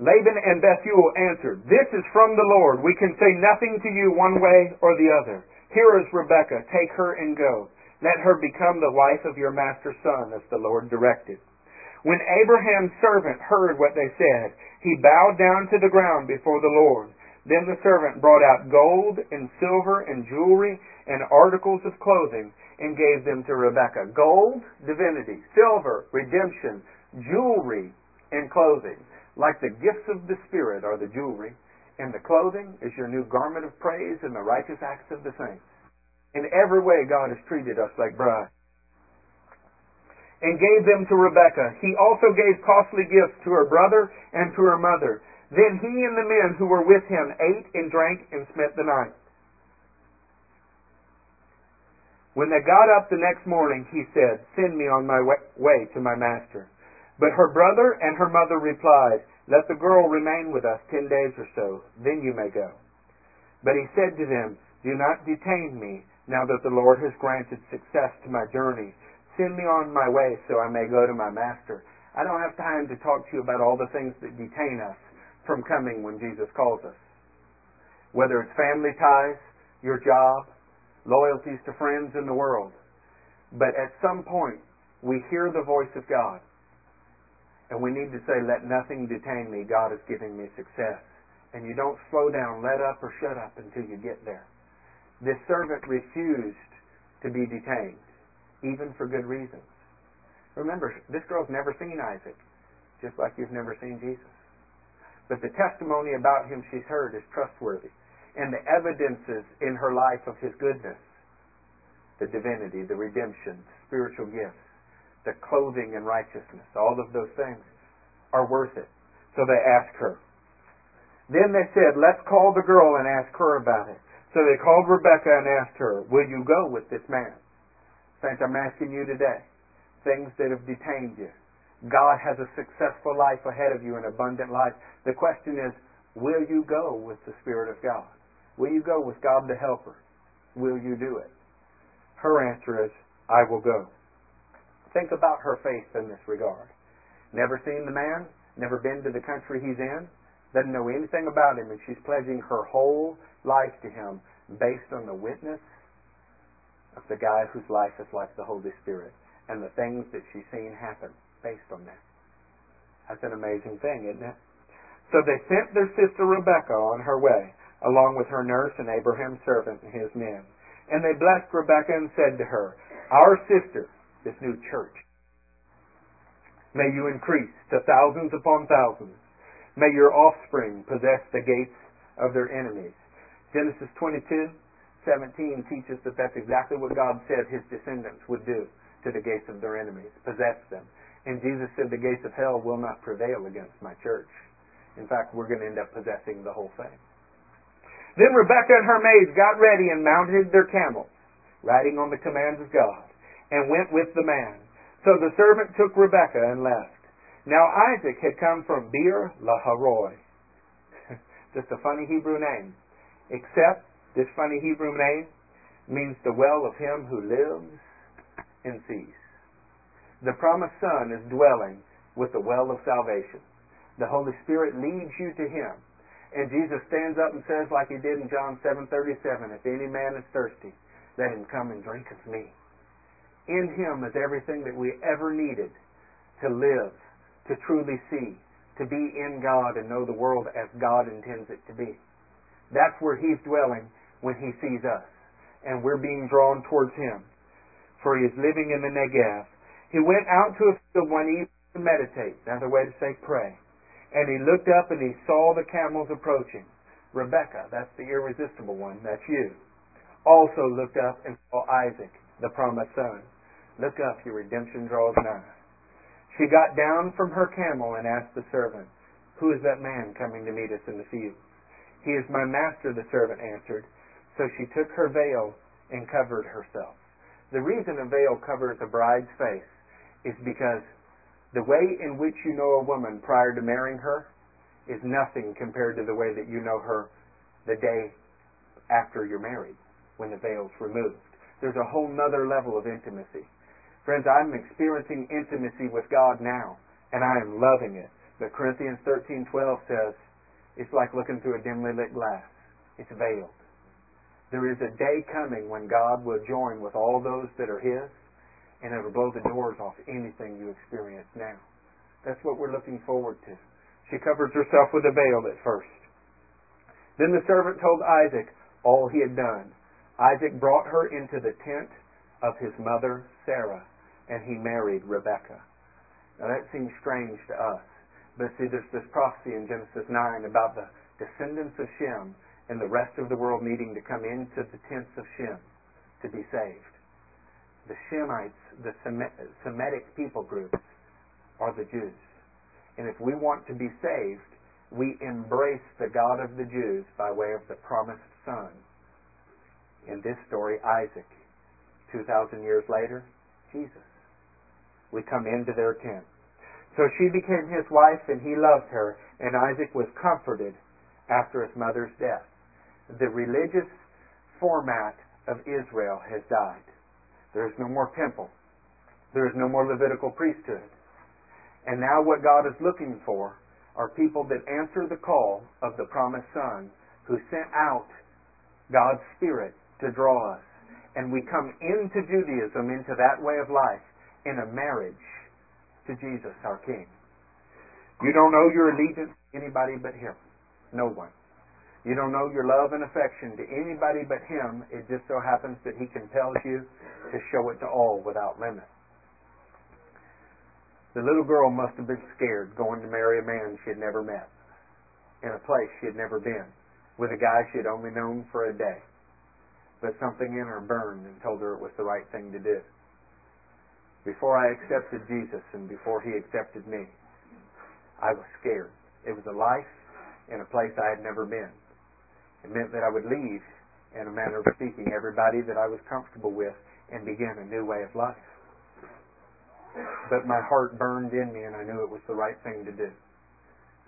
Laban and Bethuel answered, This is from the Lord. We can say nothing to you one way or the other. Here is Rebekah. Take her and go. Let her become the wife of your master's son, as the Lord directed. When Abraham's servant heard what they said, he bowed down to the ground before the Lord. Then the servant brought out gold and silver and jewelry and articles of clothing and gave them to Rebekah. Gold, divinity. Silver, redemption. Jewelry and clothing. Like the gifts of the Spirit are the jewelry, and the clothing is your new garment of praise and the righteous acts of the saints. In every way, God has treated us like brides. And gave them to Rebekah. He also gave costly gifts to her brother and to her mother. Then he and the men who were with him ate and drank and spent the night. When they got up the next morning, he said, Send me on my way to my master. But her brother and her mother replied, Let the girl remain with us ten days or so, then you may go. But he said to them, Do not detain me, now that the Lord has granted success to my journey. Send me on my way so I may go to my master. I don't have time to talk to you about all the things that detain us from coming when Jesus calls us. Whether it's family ties, your job, loyalties to friends in the world. But at some point, we hear the voice of God and we need to say, let nothing detain me. God is giving me success. And you don't slow down, let up, or shut up until you get there. This servant refused to be detained, even for good reasons. Remember, this girl's never seen Isaac, just like you've never seen Jesus. But the testimony about him she's heard is trustworthy. And the evidences in her life of his goodness, the divinity, the redemption, spiritual gifts, the clothing and righteousness, all of those things are worth it. So they asked her. Then they said, let's call the girl and ask her about it. So they called Rebecca and asked her, will you go with this man? Saints, I'm asking you today, things that have detained you. God has a successful life ahead of you, an abundant life. The question is, will you go with the Spirit of God? Will you go with God the Helper? Will you do it? Her answer is, I will go. Think about her faith in this regard. Never seen the man, never been to the country he's in, doesn't know anything about him, and she's pledging her whole life to him based on the witness of the guy whose life is like the Holy Spirit and the things that she's seen happen based on that. That's an amazing thing, isn't it? So they sent their sister Rebekah on her way, along with her nurse and Abraham's servant and his men. And they blessed Rebekah and said to her, Our sister, this new church. May you increase to thousands upon thousands. May your offspring possess the gates of their enemies. Genesis 22, 17 teaches that that's exactly what God said his descendants would do to the gates of their enemies, possess them. And Jesus said the gates of hell will not prevail against my church. In fact, we're going to end up possessing the whole thing. Then Rebekah and her maids got ready and mounted their camels, riding on the commands of God, and went with the man. So the servant took Rebekah and left. Now Isaac had come from Beer Lahai Roi. Just a funny Hebrew name. Except this funny Hebrew name means the well of him who lives and sees. The promised Son is dwelling with the well of salvation. The Holy Spirit leads you to Him. And Jesus stands up and says, like He did in John 7:37, "If any man is thirsty, let him come and drink of me." In Him is everything that we ever needed to live, to truly see, to be in God and know the world as God intends it to be. That's where He's dwelling when He sees us. And we're being drawn towards Him. For He is living in the Negev. He went out to a field one evening to meditate. Another way to say pray. And he looked up and he saw the camels approaching. Rebecca, that's the irresistible one, that's you, also looked up and saw Isaac, the promised son. Look up, your redemption draws nigh. She got down from her camel and asked the servant, Who is that man coming to meet us in the field? He is my master, the servant answered. So she took her veil and covered herself. The reason a veil covers a bride's face is because the way in which you know a woman prior to marrying her is nothing compared to the way that you know her the day after you're married, when the veil's removed. There's a whole nother level of intimacy. Friends, I'm experiencing intimacy with God now, and I am loving it. But Corinthians 13:12 says, it's like looking through a dimly lit glass. It's veiled. There is a day coming when God will join with all those that are His, and it'll blow the doors off anything you experience now. That's what we're looking forward to. She covers herself with a veil at first. Then the servant told Isaac all he had done. Isaac brought her into the tent of his mother Sarah, and he married Rebekah. Now that seems strange to us, but see, there's this prophecy in Genesis 9 about the descendants of Shem and the rest of the world needing to come into the tents of Shem to be saved the Shemites, the Semitic people groups, are the Jews. And if we want to be saved, we embrace the God of the Jews by way of the promised Son. In this story, Isaac. 2,000 years later, Jesus. We come into their tent. So she became his wife, and he loved her, and Isaac was comforted after his mother's death. The religious format of Israel has died. There is no more temple. There is no more Levitical priesthood. And now what God is looking for are people that answer the call of the promised Son who sent out God's Spirit to draw us. And we come into Judaism, into that way of life, in a marriage to Jesus, our King. You don't owe your allegiance to anybody but Him. No one. You don't know your love and affection to anybody but Him. It just so happens that He compels you to show it to all without limit. The little girl must have been scared going to marry a man she had never met, in a place she had never been, with a guy she had only known for a day. But something in her burned and told her it was the right thing to do. Before I accepted Jesus and before He accepted me, I was scared. It was a life in a place I had never been. It meant that I would leave, in a manner of speaking, everybody that I was comfortable with and begin a new way of life. But my heart burned in me and I knew it was the right thing to do.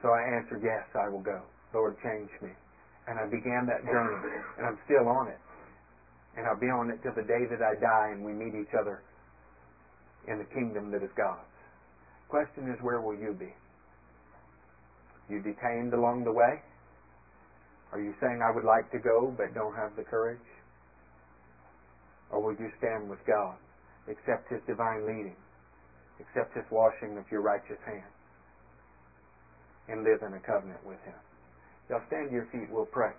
So I answered, Yes, I will go. Lord, change me. And I began that journey, and I'm still on it. And I'll be on it till the day that I die and we meet each other in the kingdom that is God's. Question is, where will you be? You detained along the way? Are you saying, I would like to go but don't have the courage? Or will you stand with God, accept His divine leading, accept His washing of your righteous hands, and live in a covenant with Him? Y'all stand to your feet, we'll pray.